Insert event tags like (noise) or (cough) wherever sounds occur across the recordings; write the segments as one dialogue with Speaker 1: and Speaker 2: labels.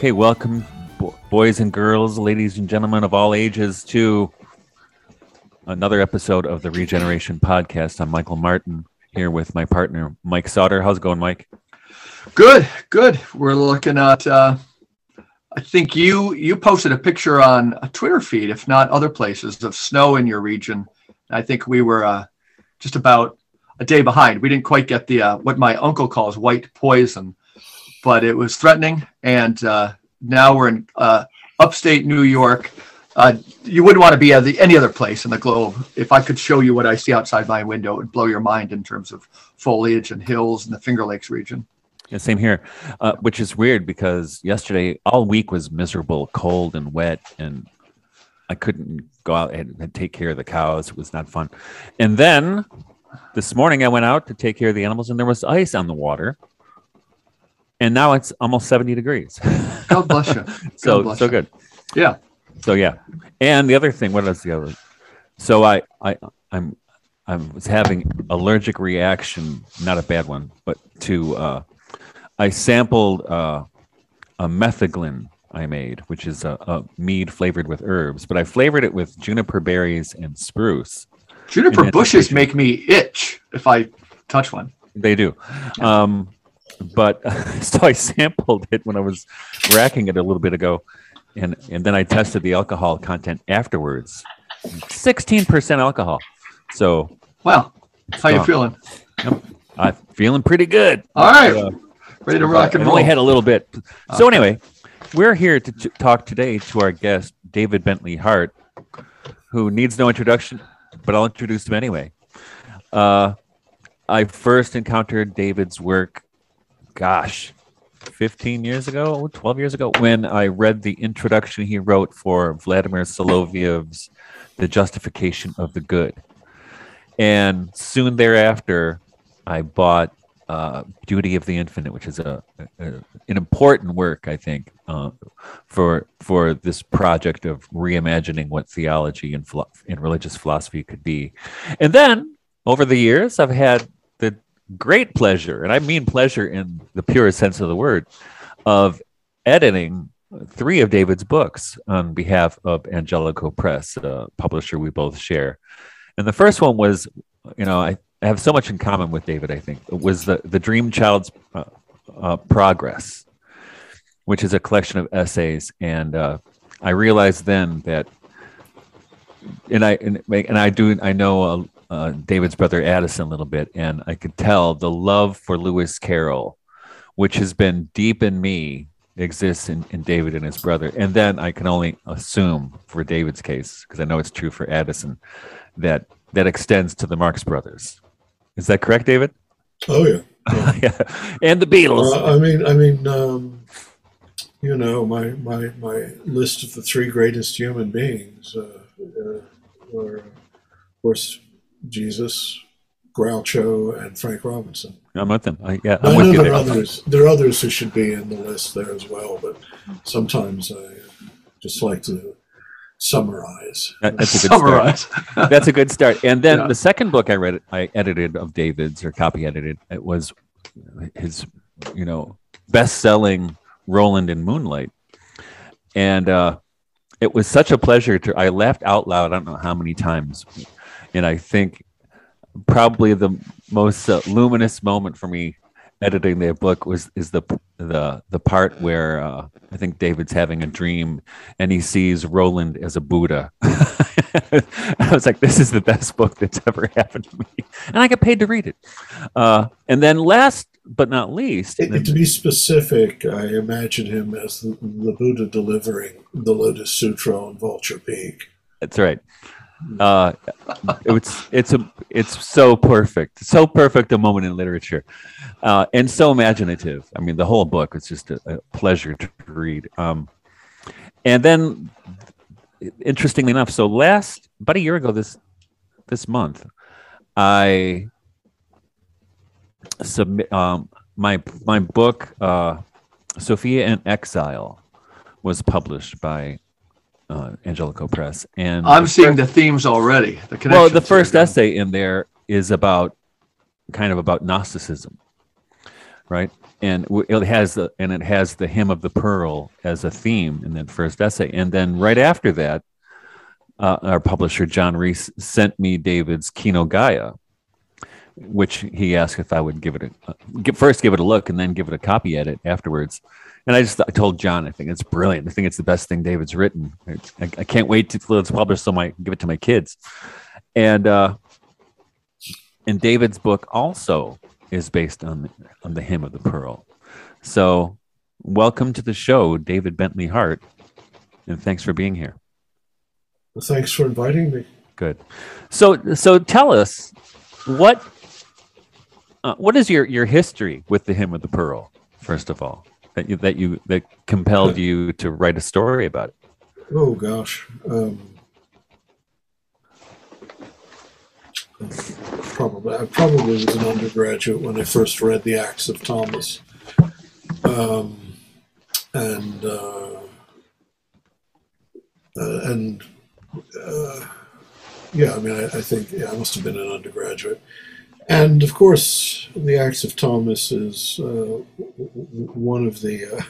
Speaker 1: Okay, welcome, bo- boys and girls, ladies and gentlemen of all ages, to another episode of the Regeneration Podcast. I'm Michael Martin here with my partner, Mike Sauter. How's it going, Mike?
Speaker 2: Good, good. We're looking at. Uh, I think you you posted a picture on a Twitter feed, if not other places, of snow in your region. I think we were uh, just about a day behind. We didn't quite get the uh, what my uncle calls white poison, but it was threatening. And uh, now we're in uh, upstate New York. Uh, you wouldn't want to be at the, any other place in the globe. If I could show you what I see outside my window, it would blow your mind in terms of foliage and hills in the Finger Lakes region.
Speaker 1: Yeah, same here. Uh, which is weird because yesterday all week was miserable, cold and wet, and I couldn't go out and, and take care of the cows. It was not fun. And then this morning I went out to take care of the animals, and there was ice on the water. And now it's almost seventy degrees.
Speaker 2: God bless you. (laughs)
Speaker 1: so
Speaker 2: bless
Speaker 1: so
Speaker 2: you.
Speaker 1: good.
Speaker 2: Yeah.
Speaker 1: So yeah, and the other thing, what else the other? So I I I'm I was having allergic reaction, not a bad one, but to uh, I sampled uh, a metheglin I made, which is a, a mead flavored with herbs, but I flavored it with juniper berries and spruce.
Speaker 2: Juniper bushes make me itch if I touch one.
Speaker 1: They do. Um, but (laughs) so I sampled it when I was racking it a little bit ago, and and then I tested the alcohol content afterwards. Sixteen percent alcohol. So
Speaker 2: well, How you feeling?
Speaker 1: I'm feeling pretty good.
Speaker 2: All right.
Speaker 1: Uh,
Speaker 2: Ready to rock and roll.
Speaker 1: only had a little bit. So
Speaker 2: Okay.
Speaker 1: anyway, we're here to t- talk today to our guest David Bentley Hart, who needs no introduction, but I'll introduce him anyway. Uh, I first encountered David's work, gosh, 15 years ago, 12 years ago, when I read the introduction he wrote for Vladimir Solovyev's The Justification of the Good. And soon thereafter, I bought uh, Beauty of the Infinite, which is a, a- an important work, I think, uh, for for this project of reimagining what theology and philo- and religious philosophy could be. And then over the years, I've had great pleasure, and I mean pleasure in the purest sense of the word, of editing three of David's books on behalf of Angelico Press, a publisher we both share. And the first one was, you know, I, I have so much in common with David, I think, It was the, the Dream Child's uh, uh, Progress, which is a collection of essays. And uh, I realized then that, and I, and, and I do, I know uh, David's brother Addison a little bit, and I could tell the love for Lewis Carroll, which has been deep in me, exists in, in David and his brother. And then I can only assume for David's case, because I know it's true for Addison, that that extends to the Marx brothers. Is that correct, David?
Speaker 3: Oh yeah. (laughs) yeah.
Speaker 1: yeah. And the Beatles.
Speaker 3: Uh, I mean, I mean, um, you know, my my my list of the three greatest human beings uh, uh, were, of course, Jesus, Groucho, and Frank Robinson.
Speaker 1: I'm with them. I, yeah,
Speaker 3: I
Speaker 1: I'm
Speaker 3: know
Speaker 1: with you
Speaker 3: there are others. There are others who should be in the list there as well, but sometimes I just like to summarize.
Speaker 1: That- that's a good start.
Speaker 2: Summarize. (laughs)
Speaker 1: That's a good start. And then
Speaker 2: Yeah.
Speaker 1: the second book I read, I edited of David's or copy edited. It was his, you know, best-selling Roland in Moonlight, and uh, it was such a pleasure to. I laughed out loud. I don't know how many times, and I think probably the most uh, luminous moment for me editing the book was is the the the part where uh, I think David's having a dream and he sees Roland as a Buddha. (laughs) I was like, this is the best book that's ever happened to me, and I got paid to read it. Uh, and then last but not least,
Speaker 3: It- to be specific, I imagine him as the, the Buddha delivering the Lotus Sutra on Vulture Peak.
Speaker 1: That's right. Uh, it's it's a it's so perfect, so perfect a moment in literature, uh, and so imaginative. I mean, the whole book is just a, a pleasure to read. Um, and then, interestingly enough, so last about a year ago this this month, I submit um, my my book, uh, Sophia in Exile, was published by uh, Angelico Press, and
Speaker 2: I'm seeing the themes already. The
Speaker 1: well, the first essay in there is about kind of about Gnosticism, right? And it has the and it has the hymn of the pearl as a theme in that first essay, and then right after that, uh, our publisher John Riess sent me David's Kino Gaia, which he asked if I would give it a uh, give, first give it a look and then give it a copy edit afterwards. And I just I told John I think it's brilliant. I think it's the best thing David's written. I, I can't wait to till it's published so I give it to my kids. And uh, and David's book also is based on the, on the hymn of the pearl. So welcome to the show, David Bentley Hart, and thanks for being here.
Speaker 3: Well, thanks for inviting me.
Speaker 1: Good. So so tell us what uh, what is your your history with the hymn of the pearl first of all that you that you that compelled you to write a story about it.
Speaker 3: Oh gosh. Um, probably I probably was an undergraduate when I first read the Acts of Thomas, um, and uh, uh, and uh, yeah, I mean, I, I think yeah, I must have been an undergraduate, and of course, the Acts of Thomas is uh, one of the uh,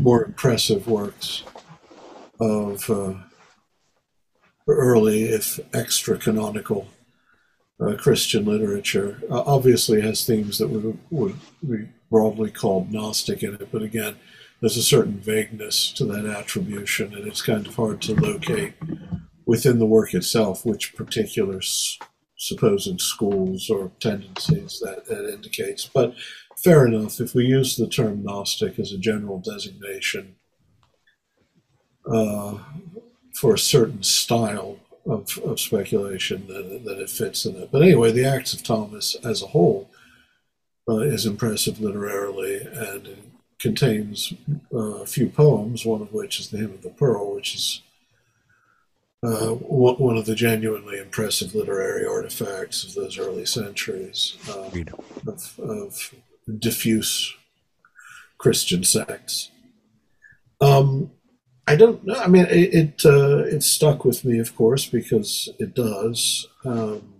Speaker 3: more impressive works of uh, early, if extra canonical, uh, Christian literature. Uh, obviously, has themes that would, would be broadly called Gnostic in it, but again, there's a certain vagueness to that attribution, and it's kind of hard to locate within the work itself which particular supposed schools or tendencies that, that indicates. But fair enough, if we use the term Gnostic as a general designation, uh, for a certain style of, of speculation that, that it fits in it. But anyway, the Acts of Thomas as a whole uh, is impressive literarily and contains uh, a few poems, one of which is the Hymn of the Pearl, which is uh, one of the genuinely impressive literary artifacts of those early centuries um, of, of diffuse Christian sects. Um, I don't know. I mean, it it, uh, it stuck with me, of course, because it does. Um,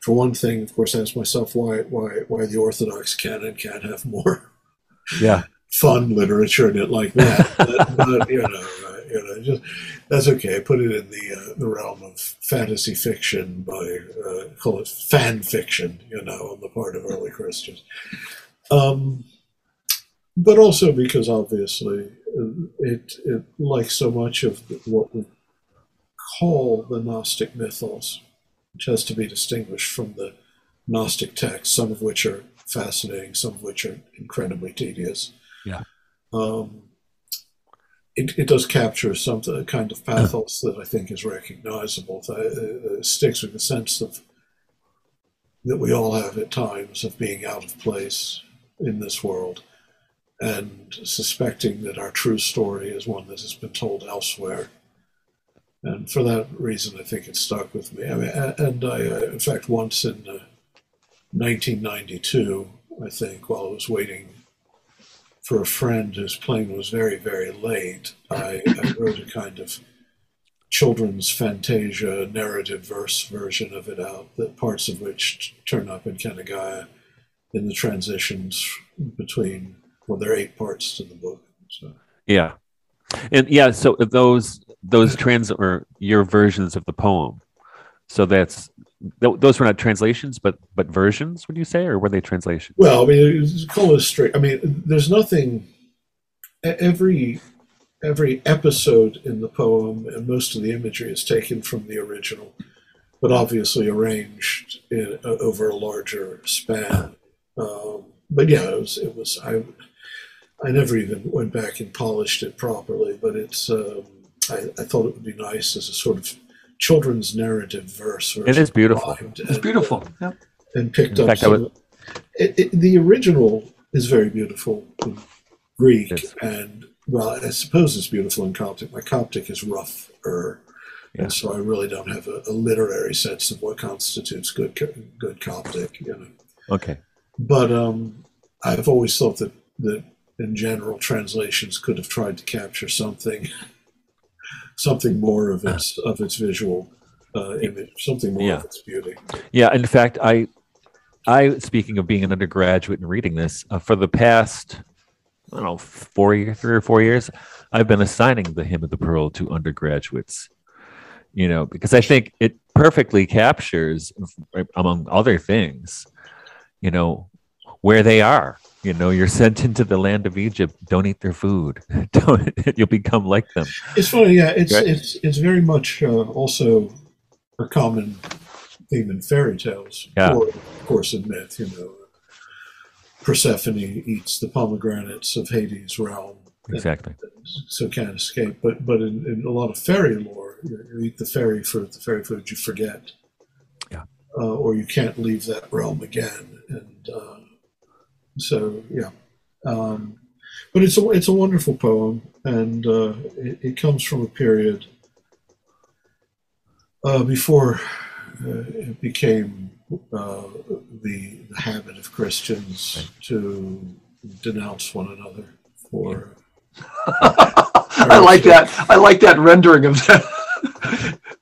Speaker 3: for one thing, of course, I asked myself why why why the Orthodox canon can't have more
Speaker 1: yeah (laughs)
Speaker 3: fun literature in it like that. but, but, you know, uh, you know, just that's okay. I Put it in the uh, the realm of fantasy fiction by uh, call it fan fiction. You know, on the part of early Christians. Um, but also because obviously uh, it, it like so much of what we call the Gnostic mythos, which has to be distinguished from the Gnostic texts, some of which are fascinating, some of which are incredibly tedious.
Speaker 1: Yeah.
Speaker 3: Um, it, it does capture some kind of pathos that I think is recognizable. Uh, sticks with the sense of that we all have at times of being out of place in this world and suspecting that our true story is one that has been told elsewhere. And for that reason, I think it stuck with me. I mean, and I, uh, in fact, once in uh, 1992, I think, while I was waiting for a friend whose plane was very, very late, I, I wrote a kind of children's fantasia narrative verse version of it out, that parts of which turn up in Kenogaia in the transitions between, well, there are eight parts to the book. So.
Speaker 1: yeah and yeah so those those trans or your versions of the poem so that's th- those were not translations but but versions would you say or were they translations
Speaker 3: Well, I mean, it's call it straight. I mean, there's nothing. Every every episode in the poem and most of the imagery is taken from the original, but obviously arranged in, uh, over a larger span. Um, but yeah, it was. It was. I. I never even went back and polished it properly, but it's. Um, I, I thought it would be nice as a sort of children's narrative verse. where it's
Speaker 1: beautiful.
Speaker 3: rhymed
Speaker 2: It's beautiful. Yeah.
Speaker 3: and picked
Speaker 1: In
Speaker 3: up
Speaker 1: fact, I
Speaker 3: some.
Speaker 1: would-
Speaker 3: it, it, the original is very beautiful in Greek,
Speaker 1: Yes.
Speaker 3: and well, I suppose it's beautiful in Coptic. My Coptic is rougher,
Speaker 1: Yeah.
Speaker 3: and so I really don't have a, a literary sense of what constitutes good good Coptic. You know,
Speaker 1: okay
Speaker 3: but um, I've always thought that that in general translations could have tried to capture something, (laughs) something more of its of its visual uh, image, something more
Speaker 1: Yeah.
Speaker 3: of its beauty.
Speaker 1: Yeah, in fact, I I, speaking of being an undergraduate and reading this, uh, for the past, I don't know, four years, three or four years, I've been assigning the Hymn of the Pearl to undergraduates. You know, because I think it perfectly captures, among other things, you know, where they are. You know, you're sent into the land of Egypt. Don't eat their food. (laughs) Don't you'll become like them.
Speaker 3: It's funny, yeah. It's right? it's it's very much uh, also a common theme in fairy tales,
Speaker 1: yeah.
Speaker 3: or of course in myth. You know, Persephone eats the pomegranates of Hades' realm,
Speaker 1: exactly,
Speaker 3: and, and so can't escape. But but in, in, a lot of fairy lore, you, you eat the fairy fruit, the fairy food you forget,
Speaker 1: yeah,
Speaker 3: uh, or you can't leave that realm again, and uh, so yeah. Um, but it's a it's a wonderful poem, and uh, it, it, comes from a period uh, before uh, it became uh, the, the, habit of Christians to denounce one another for. (laughs)
Speaker 2: I like that. I like that rendering of that. (laughs)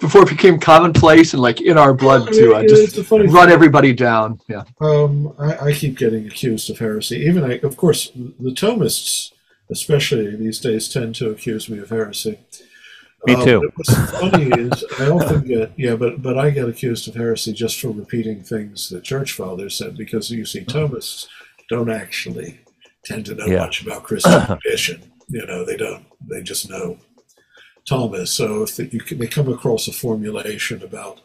Speaker 2: Before it became commonplace and like in our blood to uh, just run thing. everybody down. Yeah.
Speaker 3: Um, I, I, keep getting accused of heresy. Even I, of course, the Thomists, especially these days, tend to accuse me of heresy.
Speaker 1: Me uh, too.
Speaker 3: what's funny is I often get yeah, but but I get accused of heresy just for repeating things the church fathers said because you see Thomists don't actually tend to know yeah. much about Christian (coughs) tradition. You know, they don't. They just know Thomas. So if the, you can, they come across a formulation about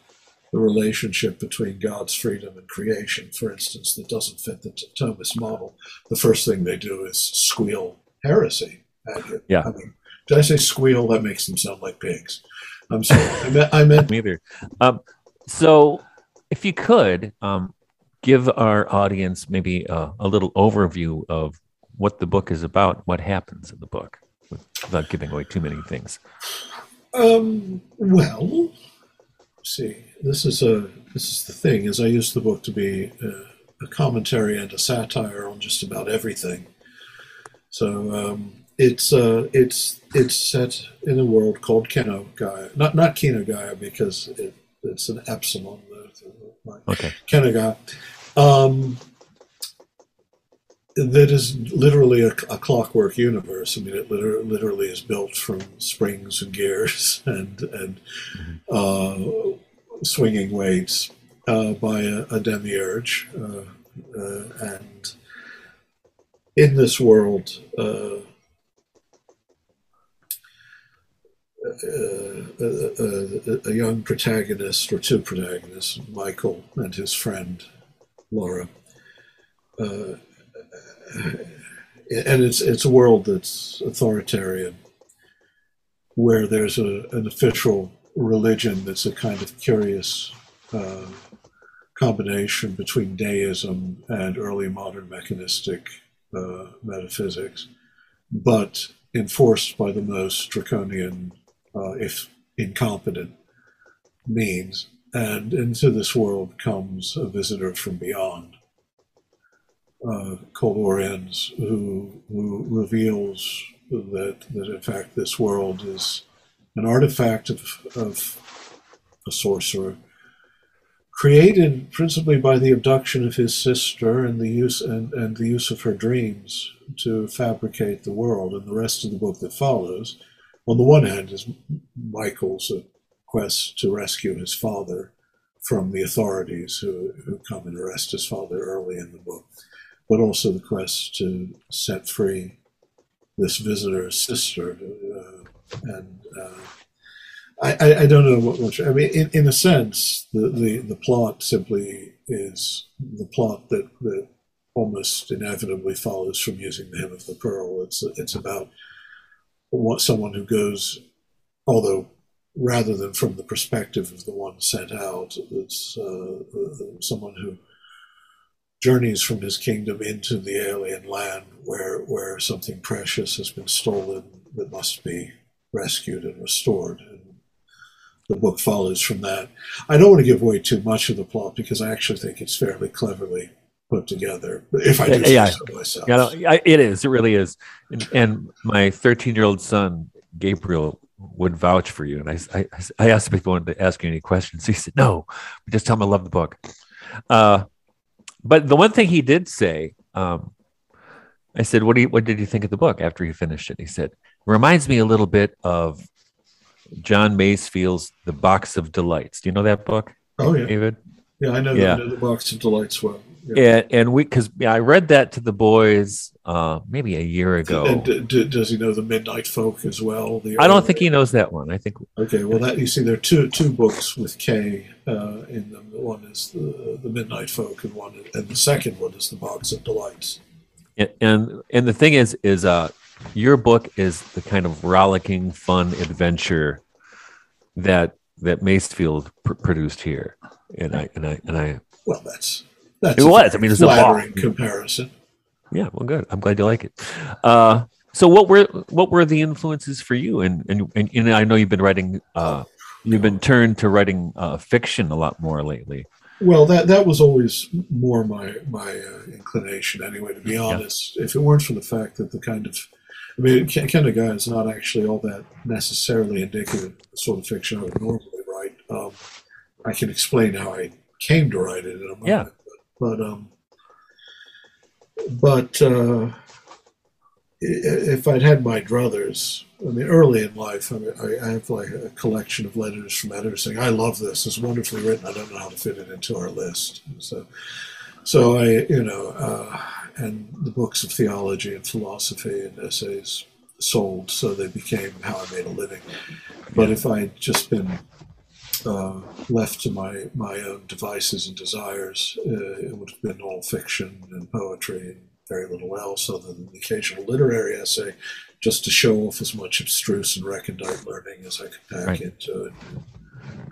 Speaker 3: the relationship between God's freedom and creation, for instance, that doesn't fit the Thomas model, the first thing they do is squeal heresy at you.
Speaker 1: Yeah.
Speaker 3: I mean, did I say squeal? That makes them sound like pigs. I'm sorry. I meant. I meant (laughs)
Speaker 1: neither. Um, so, if you could um, give our audience maybe a, a, little overview of what the book is about, what happens in the book, without giving away too many things.
Speaker 3: Um, well, see, this is a this is the thing. Is I use the book to be a, a commentary and a satire on just about everything. So um, it's uh, it's it's set in a world called Keno Gaia. Not not Kino Gaia because it, it's an epsilon.
Speaker 1: Okay.
Speaker 3: Kenogaia. Um, that is literally a, a, clockwork universe. I mean, it literally, literally is built from springs and gears (laughs) and and uh, swinging weights uh, by a, a demiurge, uh, uh and in this world, uh, a, a, young protagonist or two protagonists, Michael and his friend Laura. Uh, and it's it's a world that's authoritarian, where there's a, an official religion that's a kind of curious uh, combination between deism and early modern mechanistic uh, metaphysics, but enforced by the most draconian uh, if incompetent, means. And into this world comes a visitor from beyond, uh, called Oriens, who, who reveals that, that in fact this world is an artifact of, of a sorcerer created principally by the abduction of his sister and the use and, and the use of her dreams to fabricate the world. And the rest of the book that follows on the one hand is Michael's quest to rescue his father from the authorities who, who come and arrest his father early in the book, but also the quest to set free this visitor's sister. Uh, and uh, I, I, don't know what much. I mean, in, in a sense, the, the, the plot simply is the plot that, that almost inevitably follows from using the hymn of the pearl. It's it's about what someone who goes, although rather than from the perspective of the one sent out, it's uh, someone who journeys from his kingdom into the alien land where where something precious has been stolen that must be rescued and restored. And the book follows from that. I don't want to give away too much of the plot because I actually think it's fairly cleverly put together. If I do yeah, so myself,
Speaker 1: yeah, it is. It really is. And, and my 13 year old son Gabriel would vouch for you. And I, I, I asked if he wanted to ask you any questions. He said, "No, just tell him I love the book." Uh, but the one thing he did say, um, I said, "What do you, what did you think of the book after he finished it?" He said, "Reminds me a little bit of John Masefield's The Box of Delights. Do you know that book,
Speaker 3: Oh yeah,
Speaker 1: David?"
Speaker 3: yeah. I know,
Speaker 1: Yeah.
Speaker 3: I know the box of delights well. Yeah.
Speaker 1: And and we because yeah, I read that to the boys uh, maybe a year ago.
Speaker 3: And d- d- does he know the Midnight Folk as well? The
Speaker 1: I don't think he knows that one. I think
Speaker 3: Okay, well, that you see, there are two two books with K uh, in them. One is the the Midnight Folk, and one, and the second one is the Box of Delights.
Speaker 1: and and, and the thing is is uh your book is the kind of rollicking fun adventure that that Masefield pr- produced here and I and I and I
Speaker 3: Well, that's that's
Speaker 1: It was. I mean, it's a
Speaker 3: flattering comparison.
Speaker 1: Yeah well good I'm glad you like it uh so what were what were the influences for you and and, and, and I know you've been writing uh you've been turned to writing uh, fiction a lot more lately
Speaker 3: Well, that that was always more my my uh, inclination, anyway. To be honest, if it weren't for the fact that the kind of, I mean, Kenogaia is not actually all that necessarily indicative of the sort of fiction I would normally write. Um, I can explain how I came to write it in a moment.
Speaker 1: Yeah.
Speaker 3: But um, but uh, if I'd had my druthers, I mean, early in life, I mean, I, have like a collection of letters from editors saying, "I love this. It's wonderfully written. I don't know how to fit it into our list." So, so I, you know, uh, and the books of theology and philosophy and essays sold, so they became how I made a living. But if I'd just been uh, left to my my own devices and desires, uh, it would have been all fiction and poetry and very little else, other than the occasional literary essay, just to show off as much abstruse and recondite learning as I could pack
Speaker 1: Right.
Speaker 3: into it.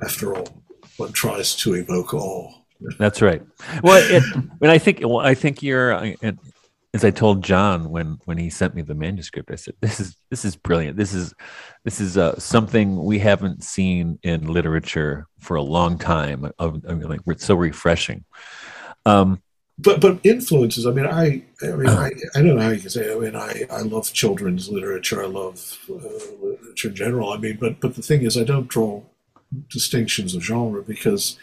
Speaker 3: After all, one tries to evoke all.
Speaker 1: That's right. Well, it, and I think well, I think you're. As I told John when when he sent me the manuscript, I said, "This is this is brilliant. This is this is uh, something we haven't seen in literature for a long time. Of, I mean, like it's so refreshing." Um,
Speaker 3: but but influences. I mean, I I mean, I, I don't know how you can say. It. I mean, I I love children's literature. I love uh, literature in general. I mean, but but the thing is, I don't draw distinctions of genre because,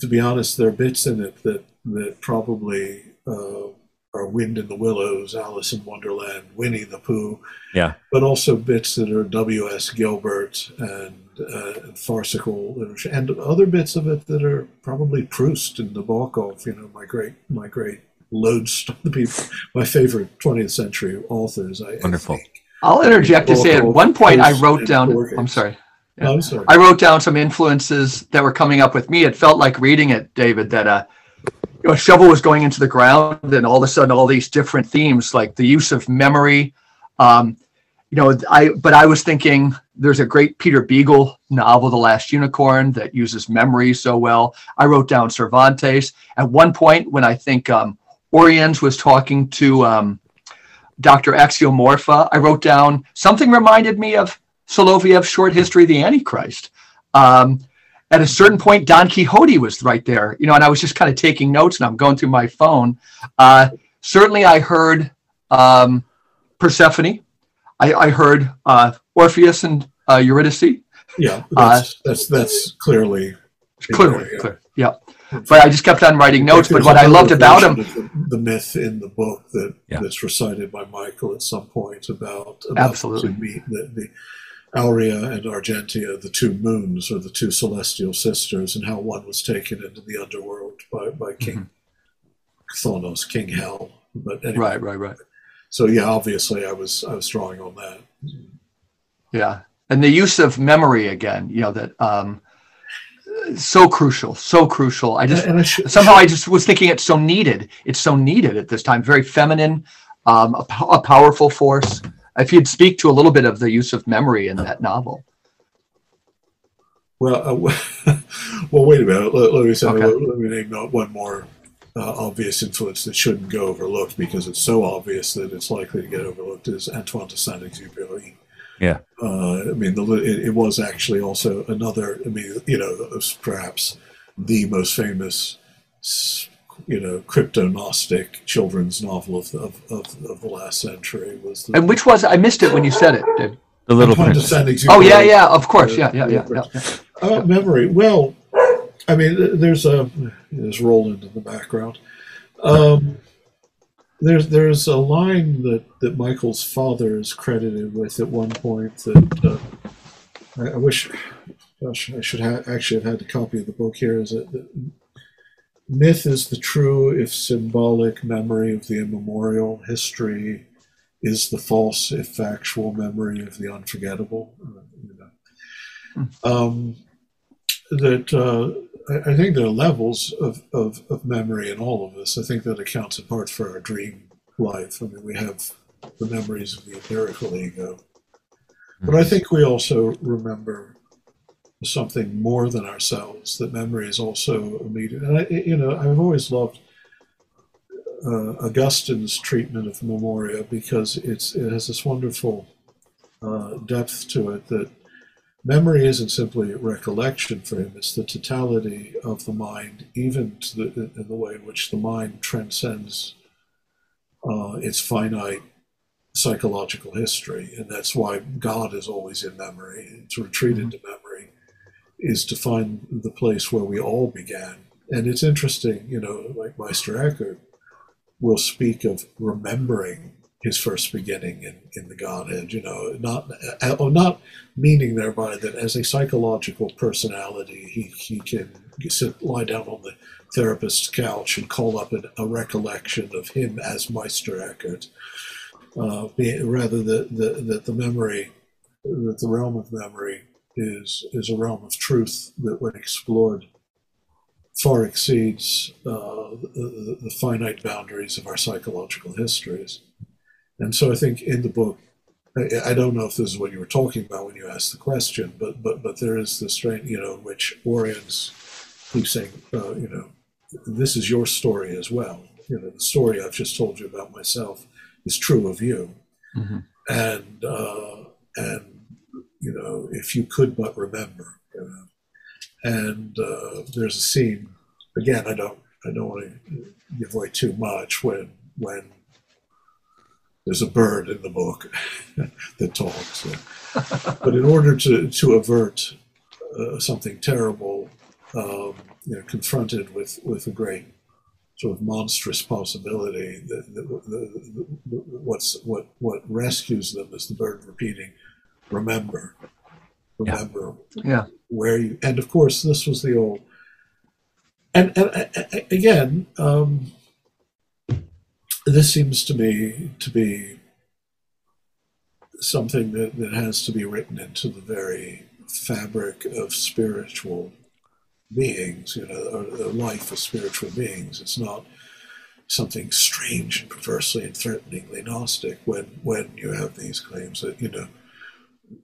Speaker 3: to be honest, there are bits in it that that probably uh, are Wind in the Willows, Alice in Wonderland, Winnie the Pooh.
Speaker 1: Yeah.
Speaker 3: But also bits that are W. S. Gilbert and, uh, and farcical and other bits of it that are probably Proust and Nabokov. You know, my great my great lodestar, the people, my favorite 20th century authors. I, I
Speaker 1: Wonderful.
Speaker 3: think.
Speaker 2: I'll interject to say at one point I wrote down. I'm sorry.
Speaker 3: No, I'm sorry.
Speaker 2: I wrote down some influences that were coming up with me. It felt like reading it, David, that uh, you know, a shovel was going into the ground, and all of a sudden, all these different themes, like the use of memory. Um, you know, I but I was thinking there's a great Peter Beagle novel, The Last Unicorn, that uses memory so well. I wrote down Cervantes at one point when I think um, Oriens was talking to um, Dr. Axiomorpha. I wrote down something reminded me of Solovyev's short history the Antichrist. Um, at a certain point, Don Quixote was right there, you know, and I was just kind of taking notes and I'm going through my phone. Uh, certainly, I heard um, Persephone. I, I heard uh, Orpheus and uh, Eurydice.
Speaker 3: Yeah, that's that's that's clearly
Speaker 2: Clearly,
Speaker 3: Yeah.
Speaker 2: clear. Yeah. But I just kept on writing notes. But what I loved about him,
Speaker 3: the, the myth in the book that
Speaker 1: Yeah.
Speaker 3: that's recited by Michael at some point about, about
Speaker 2: Absolutely.
Speaker 3: the, the, the Aurea and Argentia, the two moons or the two celestial sisters, and how one was taken into the underworld by, by King Thonos, King Hell. But anyway,
Speaker 2: Mm-hmm. right, right, right.
Speaker 3: so yeah, obviously I was I was drawing on that.
Speaker 2: Yeah, and the use of memory again, you know, that um, so crucial, so crucial. I just
Speaker 3: I should,
Speaker 2: somehow I just was thinking it's so needed. It's so needed at this time. Very feminine, um, a, a powerful force. If you'd speak to a little bit of the use of memory in that novel.
Speaker 3: Well, uh, (laughs) well, wait a minute. Let, let me say,
Speaker 2: Okay.
Speaker 3: let, let me name one more uh, obvious influence that shouldn't go overlooked because it's so obvious that it's likely to get overlooked. Is Antoine de Saint-Exupéry?
Speaker 1: Yeah.
Speaker 3: Uh, I mean, the, it, it was actually also another. I mean, you know, it was perhaps the most famous, s- you know, crypto-gnostic children's novel of the, of, of, of the last century. Was the,
Speaker 2: And which was I missed it when you said it, Dave.
Speaker 1: the little
Speaker 3: Antoine de
Speaker 1: prince.
Speaker 3: Saint-Exupéry.
Speaker 2: Oh yeah, yeah, of course, yeah, yeah, yeah, yeah. yeah.
Speaker 3: Uh, memory. Well, I mean, there's a there's Roland in the background. Um, there's there's a line that, that Michael's father is credited with at one point that uh, I, I, wish, gosh, I should ha- actually have had a copy of the book here. Is that myth is the true, if symbolic, memory of the immemorial. History is the false, if factual, memory of the unforgettable. Uh, you know. Hmm. um, that uh, I, think there are levels of, of, of memory in all of us. I think that accounts in part for our dream life. I mean, we have the memories of the empirical ego. But I mm-hmm. think we also remember something more than ourselves. That memory is also immediate. And I, you know, I've always loved uh, Augustine's treatment of memoria because it's it has this wonderful uh, depth to it that memory isn't simply recollection for him, it's the totality of the mind, even the, in the way in which the mind transcends uh, its finite psychological history. And that's why God is always in memory. To retreat mm-hmm. into memory is to find the place where we all began. And it's interesting, you know, like Meister Eckhart will speak of remembering his first beginning in, in the Godhead, you know, not uh, oh, not meaning thereby that as a psychological personality he, he can sit lie down on the therapist's couch and call up an, a recollection of him as Meister Eckhart, uh, rather that the, that the memory, that the realm of memory is is a realm of truth that when explored far exceeds uh, the, the finite boundaries of our psychological histories. And so I think in the book, I, I, don't know if this is what you were talking about when you asked the question, but but but there is this strain, you know, which Oriens keeps saying, uh, you know, this is your story as well. You know, the story I've just told you about myself is true of you, mm-hmm. and uh, and you know, if you could but remember, you know, and uh, there's a scene. Again, I don't I don't want to give away too much when when there's a bird in the book (laughs) that talks. but in order to, to avert uh, something terrible, um, you know, confronted with, with a great sort of monstrous possibility, the, the, the, what's, what, what rescues them is the bird repeating, remember, remember
Speaker 2: yeah.
Speaker 3: where you, and of course, this was the old, and, and, and again, um, this seems to me to be something that, that has to be written into the very fabric of spiritual beings, you know, or the life of spiritual beings. It's not something strange and perversely and threateningly Gnostic when when you have these claims that, you know,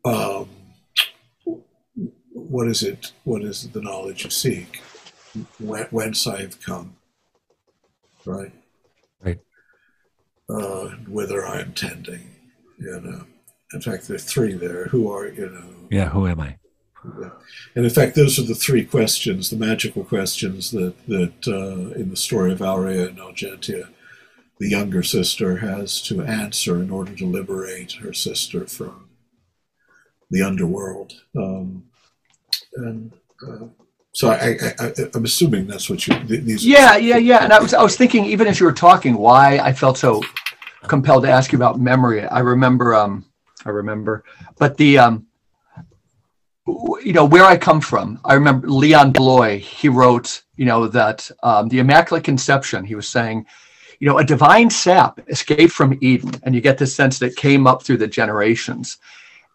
Speaker 3: um, what is it? What is the knowledge you seek? Whence I have come, right? uh, whither I am tending. You know, in fact, there are three there. Who are you know?
Speaker 1: Yeah, who am I?
Speaker 3: And in fact, those are the three questions, the magical questions that that uh, in the story of Aurea and Argentia, the younger sister has to answer in order to liberate her sister from the underworld. Um, and uh, so I, I, am assuming that's what you. These.
Speaker 2: Yeah, yeah, yeah. And I was, I was thinking, even as you were talking, why I felt so compelled to ask you about memory. I remember, um, I remember, but the, um, you know, where I come from. I remember Leon Bloy. He wrote, you know, that um, the Immaculate Conception. He was saying, you know, a divine sap escaped from Eden, and you get this sense that came up through the generations.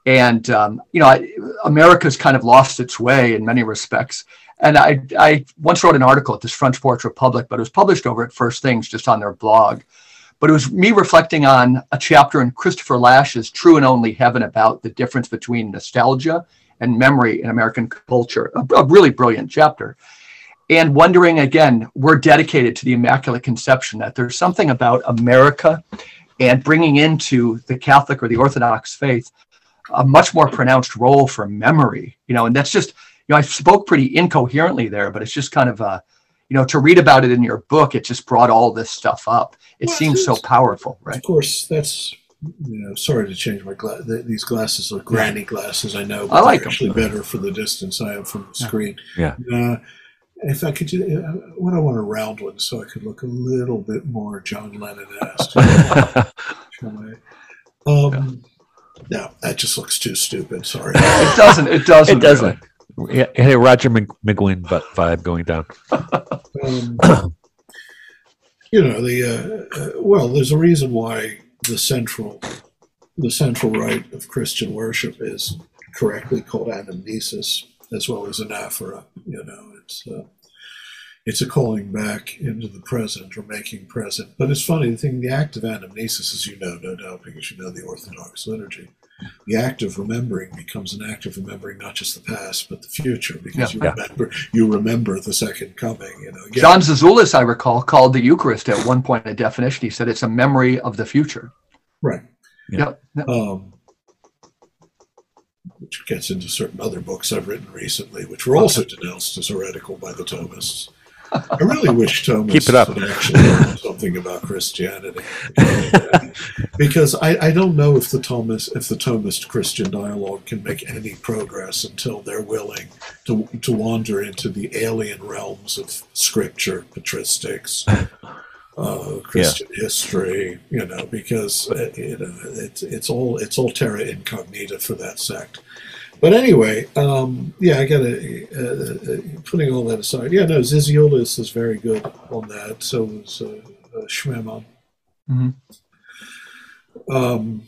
Speaker 2: And um, you know, America's kind of lost its way in many respects and I, I once wrote an article at this Front Porch Republic, but it was published over at First Things, just on their blog. But it was me reflecting on a chapter in Christopher Lasch's True and Only Heaven about the difference between nostalgia and memory in American culture. A, a really brilliant chapter. And wondering again, we're dedicated to the Immaculate Conception, that there's something about America and bringing into the Catholic or the Orthodox faith a much more pronounced role for memory, you know, and that's just you know, I spoke pretty incoherently there, but it's just kind of uh, you know, to read about it in your book, it just brought all this stuff up. It well, seems so powerful, right?
Speaker 3: Of course, that's you know, sorry to change my glass. These glasses are granny glasses, I know.
Speaker 2: But I like
Speaker 3: actually them. better for the distance I am from the screen.
Speaker 1: Yeah.
Speaker 3: Uh, if I could, do- uh, what I want a round one so I could look a little bit more John Lennon-esque. (laughs) shall I? Um, no, that just looks too stupid. Sorry. (laughs)
Speaker 2: It doesn't. It doesn't.
Speaker 1: it doesn't. Yeah, it had a Roger Mc- McGuinn bu- vibe going down.
Speaker 3: Um, you know the uh, uh, well. There's a reason why the central the central rite of Christian worship is correctly called anamnesis as well as anaphora. You know, it's uh, it's a calling back into the present or making present. But it's funny. The thing, the act of anamnesis, as you know, no doubt, because you know the Orthodox liturgy. The act of remembering becomes an act of remembering not just the past but the future, because
Speaker 2: Yeah.
Speaker 3: you remember you remember the second coming. You know, Again,
Speaker 2: John Zizioulas, I recall, called the Eucharist at one point a definition. He said it's a memory of the future.
Speaker 3: Right.
Speaker 1: Yeah.
Speaker 2: Yep.
Speaker 3: Um, which gets into certain other books I've written recently, which were also denounced as heretical by the Thomists. I really wish Thomas
Speaker 1: Keep it up.
Speaker 3: had actually learned (laughs) something about Christianity, (laughs) because I, I don't know if the Thomist if the Thomist Christian dialogue can make any progress until they're willing to to wander into the alien realms of scripture, patristics, (laughs) uh, Christian history, you know, because uh, you know it's it's all it's all terra incognita for that sect. But anyway, um, yeah, I got to uh, uh, putting all that aside. Yeah, no, Zizioulas is very good on that. So was uh, uh, Schmemann.
Speaker 2: Mhm.
Speaker 3: Um,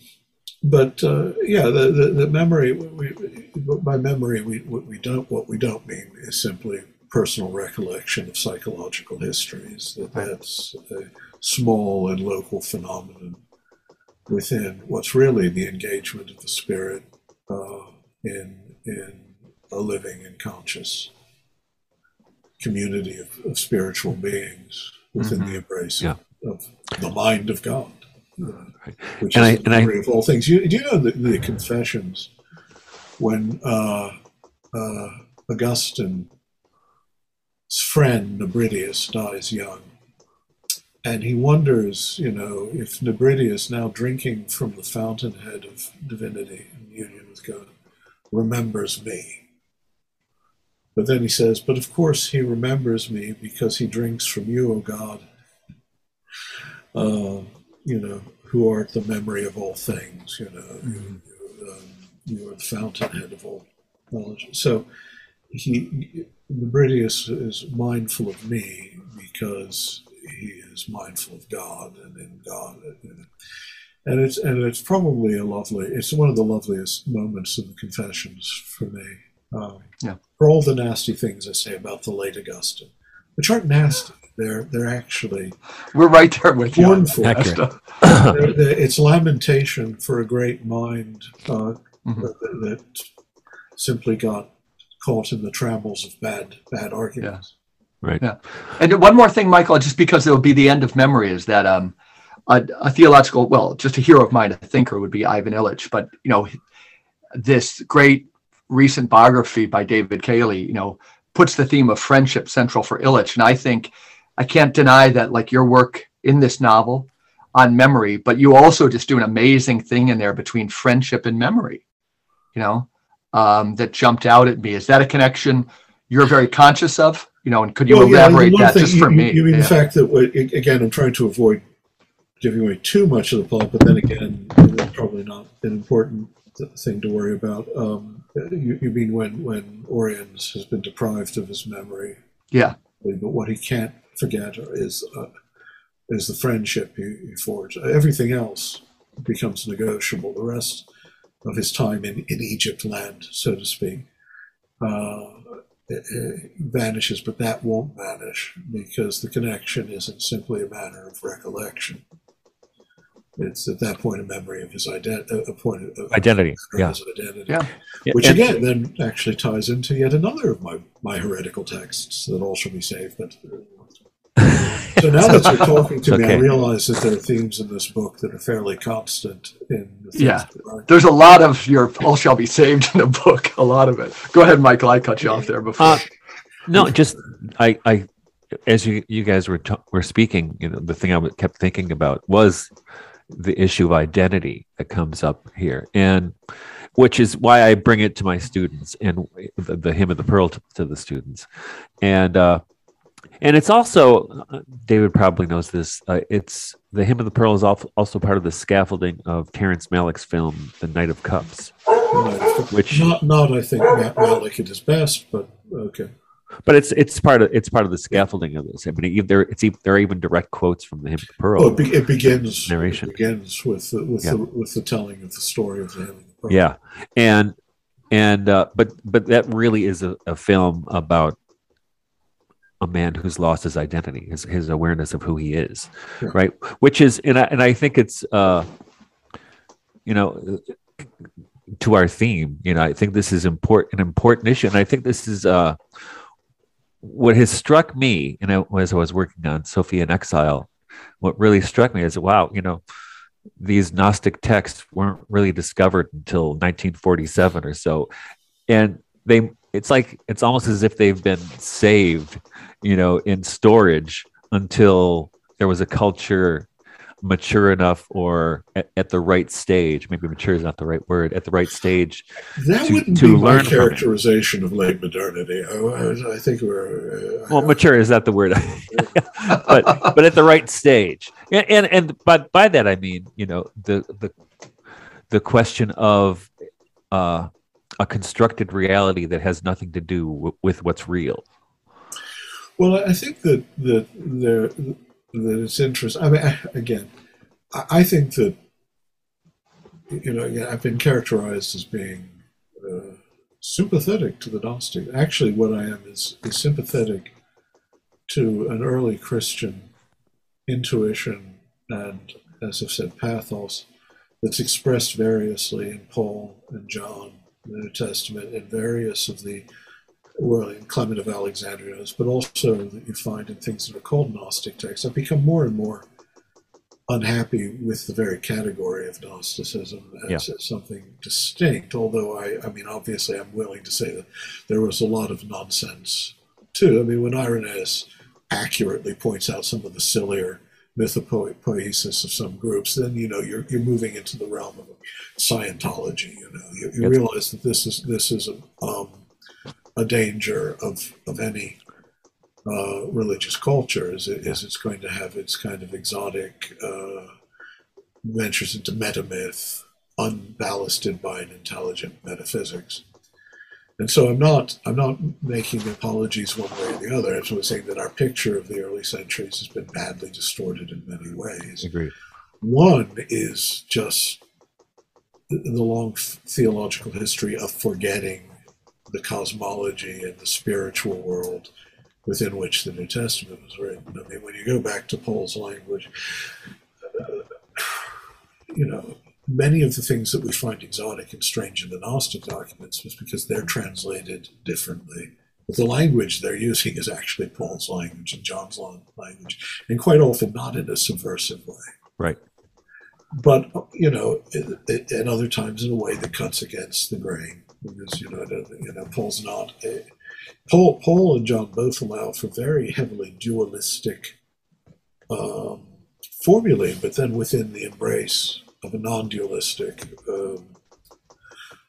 Speaker 3: but uh, yeah, the, the, the memory. We, we, by memory, we what we don't what we don't mean is simply personal recollection of psychological histories. That that's a small and local phenomenon within what's really the engagement of the spirit uh, in in a living and conscious community of, of spiritual beings within the embrace of, of the mind of God, know, which
Speaker 1: And
Speaker 3: is
Speaker 1: I-
Speaker 3: the
Speaker 1: and I-
Speaker 3: of all things. You, do you know the, the confessions when uh, uh, Augustine's friend Nebridius dies young? And he wonders, you know, if Nebridius, now drinking from the fountainhead of divinity and union with God, remembers me. But then he says, But of course he remembers me because he drinks from you, O God, uh, you know, who art the memory of all things, you know, you, you, um, you are the fountainhead of all knowledge. So he, Nebridius is mindful of me because he is mindful of God and in God. You know. And it's and it's probably a lovely. It's one of the loveliest moments of the Confessions for me. Um,
Speaker 2: Yeah.
Speaker 3: For all the nasty things I say about the late Augustine, which aren't nasty, they're they're actually
Speaker 2: We're right there with you. on
Speaker 3: mournful.
Speaker 2: that
Speaker 3: They're- they're- it's lamentation for a great mind uh,
Speaker 2: Mhm.
Speaker 3: that, that simply got caught in the trammels of bad bad arguments. Right. Yeah.
Speaker 2: And one more thing, Michael, just because it will be the end of memory, is that um, a, a theological, well, just a hero of mine, a thinker, would be Ivan Illich. But you know, this great recent biography by David Cayley, you know, puts the theme of friendship central for Illich, and I think I can't deny that, like your work in this novel on memory, but you also just do an amazing thing in there between friendship and memory. You know, um, that jumped out at me. Is that a connection you're very conscious of? You know, and could you
Speaker 3: Well,
Speaker 2: elaborate
Speaker 3: one
Speaker 2: that
Speaker 3: thing,
Speaker 2: just
Speaker 3: you,
Speaker 2: for
Speaker 3: you-
Speaker 2: me?
Speaker 3: You mean
Speaker 2: Yeah.
Speaker 3: the fact that again, I'm trying to avoid giving away too much of the plot, but then again, it's probably not an important thing to worry about. Um, you, you mean when when Oriens has been deprived of his memory,
Speaker 2: Yeah.
Speaker 3: but what he can't forget is uh, is the friendship he, he forged. Everything else becomes negotiable. The rest of his time in, in Egypt land, so to speak, uh, it- it vanishes, but that won't vanish because the connection isn't simply a matter of recollection. It's at that point a memory of his identity, a point of,
Speaker 1: Identity.
Speaker 3: of
Speaker 1: Yeah.
Speaker 3: his identity.
Speaker 2: Yeah.
Speaker 1: Yeah,
Speaker 3: Which
Speaker 1: and-
Speaker 3: again then actually ties into yet another of my, my heretical texts that all shall be saved. But so now that you're talking to (laughs) me, I realize that there are themes in this book that are fairly constant in the
Speaker 2: Yeah. There's a lot of your all shall be saved in the book, a lot of it. Go ahead, Michael. I cut you off there before.
Speaker 1: Uh, no, just I, I, as you you guys were t- were speaking, you know, the thing I w- kept thinking about was the issue of identity that comes up here, and which is why I bring it to my students and the, the hymn of the pearl to, to the students, and uh, and it's also uh, David probably knows this. Uh, it's the hymn of the pearl is also part of the scaffolding of Terrence Malick's film The Knight of Cups, which
Speaker 3: not not I think Matt Malick at his best, but okay.
Speaker 1: But it's it's part of it's part of the scaffolding of this. I mean, there it's there are even direct quotes from the hymn of pearl.
Speaker 3: Oh, it, be, it begins
Speaker 1: narration
Speaker 3: it begins with the, with yeah. the with the telling of the story of the hymn of the pearl.
Speaker 1: Yeah, and and uh, but but that really is a, a film about a man who's lost his identity, his his awareness of who he is, yeah. right? Which is, and I, and I think it's, uh, you know, to our theme. You know, I think this is important, an important issue, and I think this is uh, what has struck me. Know, as I was working on Sophia in Exile, what really struck me is, wow, you know, these Gnostic texts weren't really discovered until 1947 or so, and they it's like it's almost as if they've been saved you know in storage until there was a culture mature enough or at, at, the right stage maybe mature is not the right word at the right stage
Speaker 3: that to, wouldn't to be learn my characterization of late modernity. I, I think we're
Speaker 1: uh, well mature is that the word. (laughs) But but at the right stage. And, and and but by that i mean you know the the the question of uh a constructed reality that has nothing to do w- with what's real.
Speaker 3: Well, I think that that there that it's interesting. I mean, (laughs) again, I think that you know, again, I've been characterized as being uh, sympathetic to the Gnostic. Actually, what I am is, is sympathetic to an early Christian intuition and, as I've said, pathos that's expressed variously in Paul and John the New Testament in various of the, well, in Clement of Alexandria's, but also that you find in things that are called Gnostic texts. I've become more and more unhappy with the very category of Gnosticism as yeah. something distinct. Although I, I mean, obviously, I'm willing to say that there was a lot of nonsense too. I mean, when Irenaeus accurately points out some of the sillier mythopoesis of some groups, then you know you're you're moving into the realm of Scientology. You know, you, you realize that this is this is a, um, a danger of of any uh, religious culture is, it, is it's going to have its kind of exotic uh, ventures into metamyth, unballasted by an intelligent metaphysics. And so I'm not I'm not making apologies one way or the other. I'm sort saying that our picture of the early centuries has been badly distorted in many ways.
Speaker 1: Agreed.
Speaker 3: One is just the long theological history of forgetting the cosmology and the spiritual world within which the New Testament was written. I mean, when you go back to Paul's language, uh, you know, many of the things that we find exotic and strange in the Gnostic documents was because they're translated differently. But the language they're using is actually Paul's language and John's language, and quite often not in a subversive way.
Speaker 1: Right.
Speaker 3: But you know, at other times in a way that cuts against the grain, because you know, you know, Paul's not. A, Paul, Paul and John both allow for very heavily dualistic um, formulae, but then within the embrace of a non-dualistic um,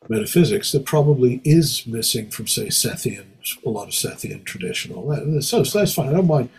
Speaker 3: metaphysics that probably is missing from, say, Sethian, a lot of Sethian tradition, all that. So, so that's fine. I don't mind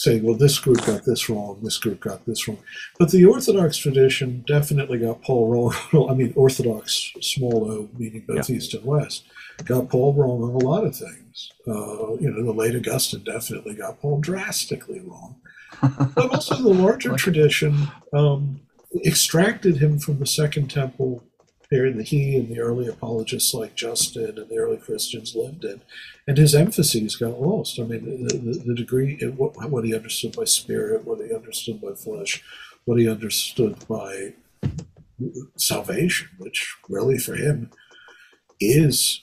Speaker 3: saying, well, this group got this wrong, this group got this wrong. But the Orthodox tradition definitely got Paul wrong. (laughs) I mean, Orthodox, small o, meaning both yeah. East and West, got Paul wrong on a lot of things. Uh, you know, the late Augustine definitely got Paul drastically wrong. (laughs) but also the larger tradition um, extracted him from the Second Temple period that he and the early apologists like Justin and the early Christians lived in, and his emphases got lost. I mean, the, the, the degree, what, what he understood by spirit, what he understood by flesh, what he understood by salvation, which really for him is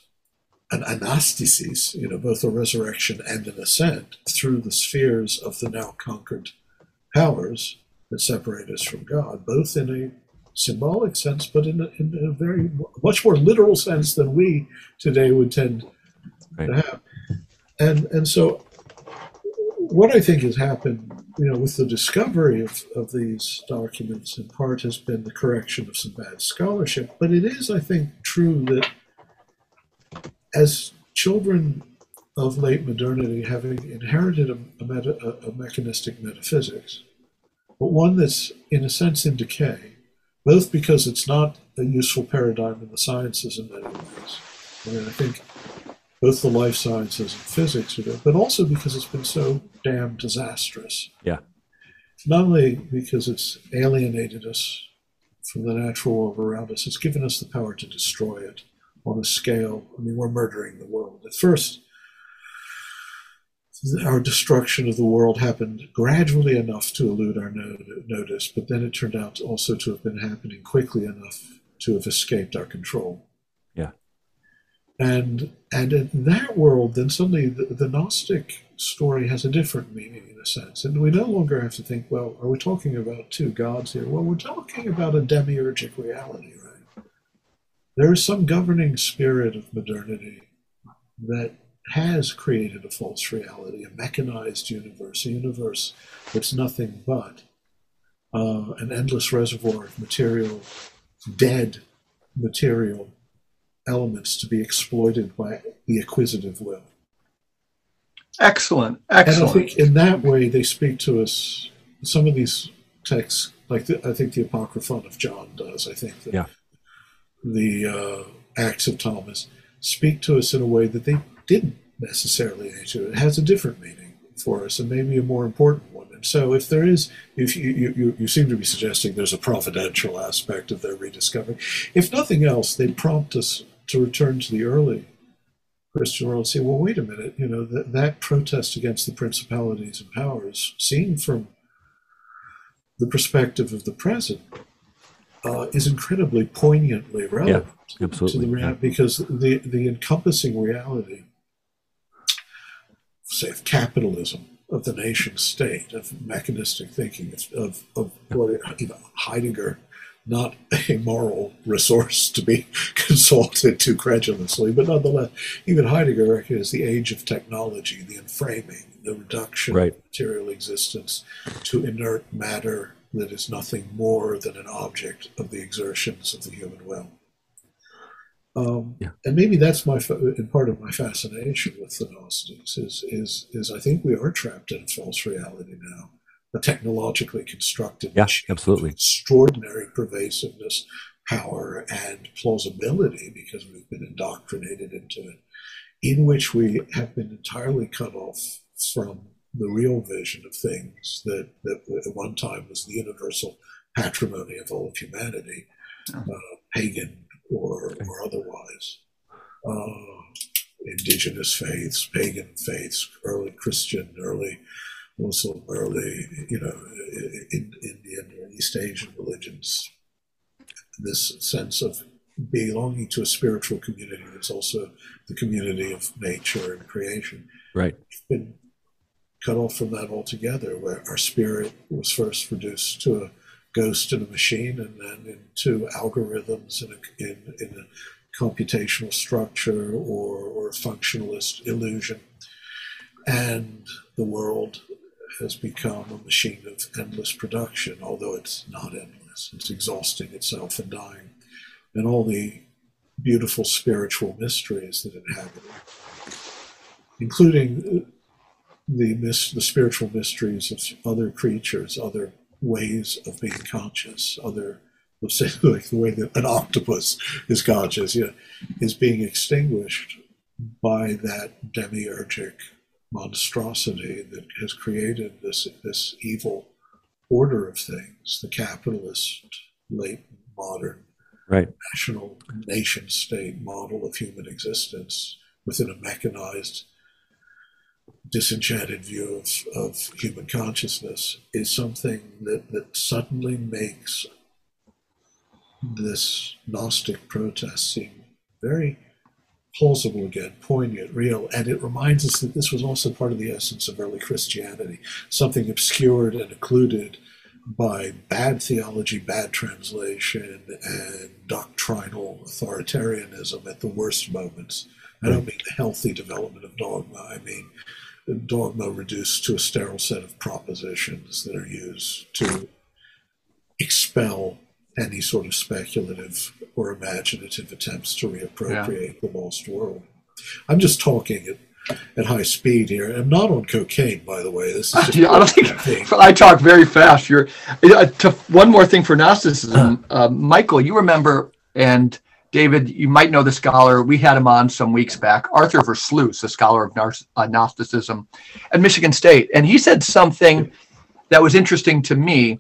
Speaker 3: an anastasis, you know, both a resurrection and an ascent through the spheres of the now conquered powers that separate us from God, both in a symbolic sense, but in a, in a very much more literal sense than we today would tend right. to have. And and so, what I think has happened, you know, with the discovery of, of these documents, in part has been the correction of some bad scholarship. But it is, I think, true that as children of late modernity, having inherited a, a, meta, a mechanistic metaphysics, but one that's in a sense in decay, both because it's not a useful paradigm in the sciences in many ways. I mean, I think both the life sciences and physics are there, but also because it's been so damn disastrous.
Speaker 1: Yeah.
Speaker 3: Not only because it's alienated us from the natural world around us, it's given us the power to destroy it on a scale. I mean, we're murdering the world. At first, our destruction of the world happened gradually enough to elude our notice, but then it turned out also to have been happening quickly enough to have escaped our control.
Speaker 1: Yeah.
Speaker 3: And and in that world, then suddenly the, the Gnostic story has a different meaning in a sense. And we no longer have to think, well, are we talking about two gods here? Well, we're talking about a demiurgic reality, right? There is some governing spirit of modernity that has created a false reality, a mechanized universe, a universe that's nothing but uh, an endless reservoir of material, dead material elements to be exploited by the acquisitive will.
Speaker 2: Excellent, excellent.
Speaker 3: And I think in that way they speak to us. Some of these texts, like the, I think the Apocryphon of John does. I think that
Speaker 1: yeah.
Speaker 3: the uh, Acts of Thomas speak to us in a way that they didn't necessarily to. It has a different meaning for us, and maybe a more important one. And so, if there is, if you, you, you seem to be suggesting there's a providential aspect of their rediscovery, if nothing else, they prompt us to return to the early Christian world and say, well, wait a minute, you know, that, that protest against the principalities and powers, seen from the perspective of the present, uh, is incredibly poignantly relevant
Speaker 1: yeah, absolutely.
Speaker 3: to the reality because the, the encompassing reality, say, of capitalism, of the nation state, of mechanistic thinking, of, of, what you know, Heidegger not a moral resource to be (laughs) consulted too credulously, but nonetheless, even Heidegger recognized the age of technology, the enframing, the reduction
Speaker 1: right.
Speaker 3: of material existence to inert matter that is nothing more than an object of the exertions of the human will. Um,
Speaker 1: yeah.
Speaker 3: And maybe that's my in part of my fascination with the Gnostics is is is I think we are trapped in a false reality now a technologically constructed
Speaker 1: yeah,
Speaker 3: machine
Speaker 1: absolutely.
Speaker 3: extraordinary pervasiveness, power, and plausibility because we've been indoctrinated into it, in which we have been entirely cut off from the real vision of things that, that at one time was the universal patrimony of all of humanity, uh, pagan or, or otherwise. Uh, indigenous faiths, pagan faiths, early Christian, early Muslim, early, you know, in, Indian or East Asian religions. This sense of belonging to a spiritual community that's also the community of nature and creation.
Speaker 1: Right.
Speaker 3: We've been cut off from that altogether, where our spirit was first reduced to a ghost in a machine and then into algorithms in a, in, in a computational structure or, or functionalist illusion. And the world has become a machine of endless production, although it's not endless. It's exhausting itself and dying. And all the beautiful spiritual mysteries that inhabit it, including the, the spiritual mysteries of other creatures, other ways of being conscious, other let's say (laughs) like the way that an octopus is conscious, you know, is being extinguished by that demiurgic monstrosity that has created this this evil order of things, the capitalist, late modern,
Speaker 1: right.
Speaker 3: national nation state model of human existence within a mechanized, disenchanted view of, of human consciousness is something that, that suddenly makes this Gnostic protest seem very plausible again, poignant, real, and it reminds us that this was also part of the essence of early Christianity, something obscured and occluded by bad theology, bad translation, and doctrinal authoritarianism at the worst moments. I don't hmm. mean the healthy development of dogma. I mean dogma reduced to a sterile set of propositions that are used to expel any sort of speculative or imaginative attempts to reappropriate the lost world. I'm just talking at, at high speed here. I'm not on cocaine, by the way. This is (laughs)
Speaker 2: Yeah, I don't think (laughs) I talk very fast. You're uh, to, one more thing for Gnosticism, uh, Michael. You remember and David, you might know the scholar. We had him on some weeks back, Arthur Versluis, a scholar of uh, Gnosticism at Michigan State, and he said something that was interesting to me.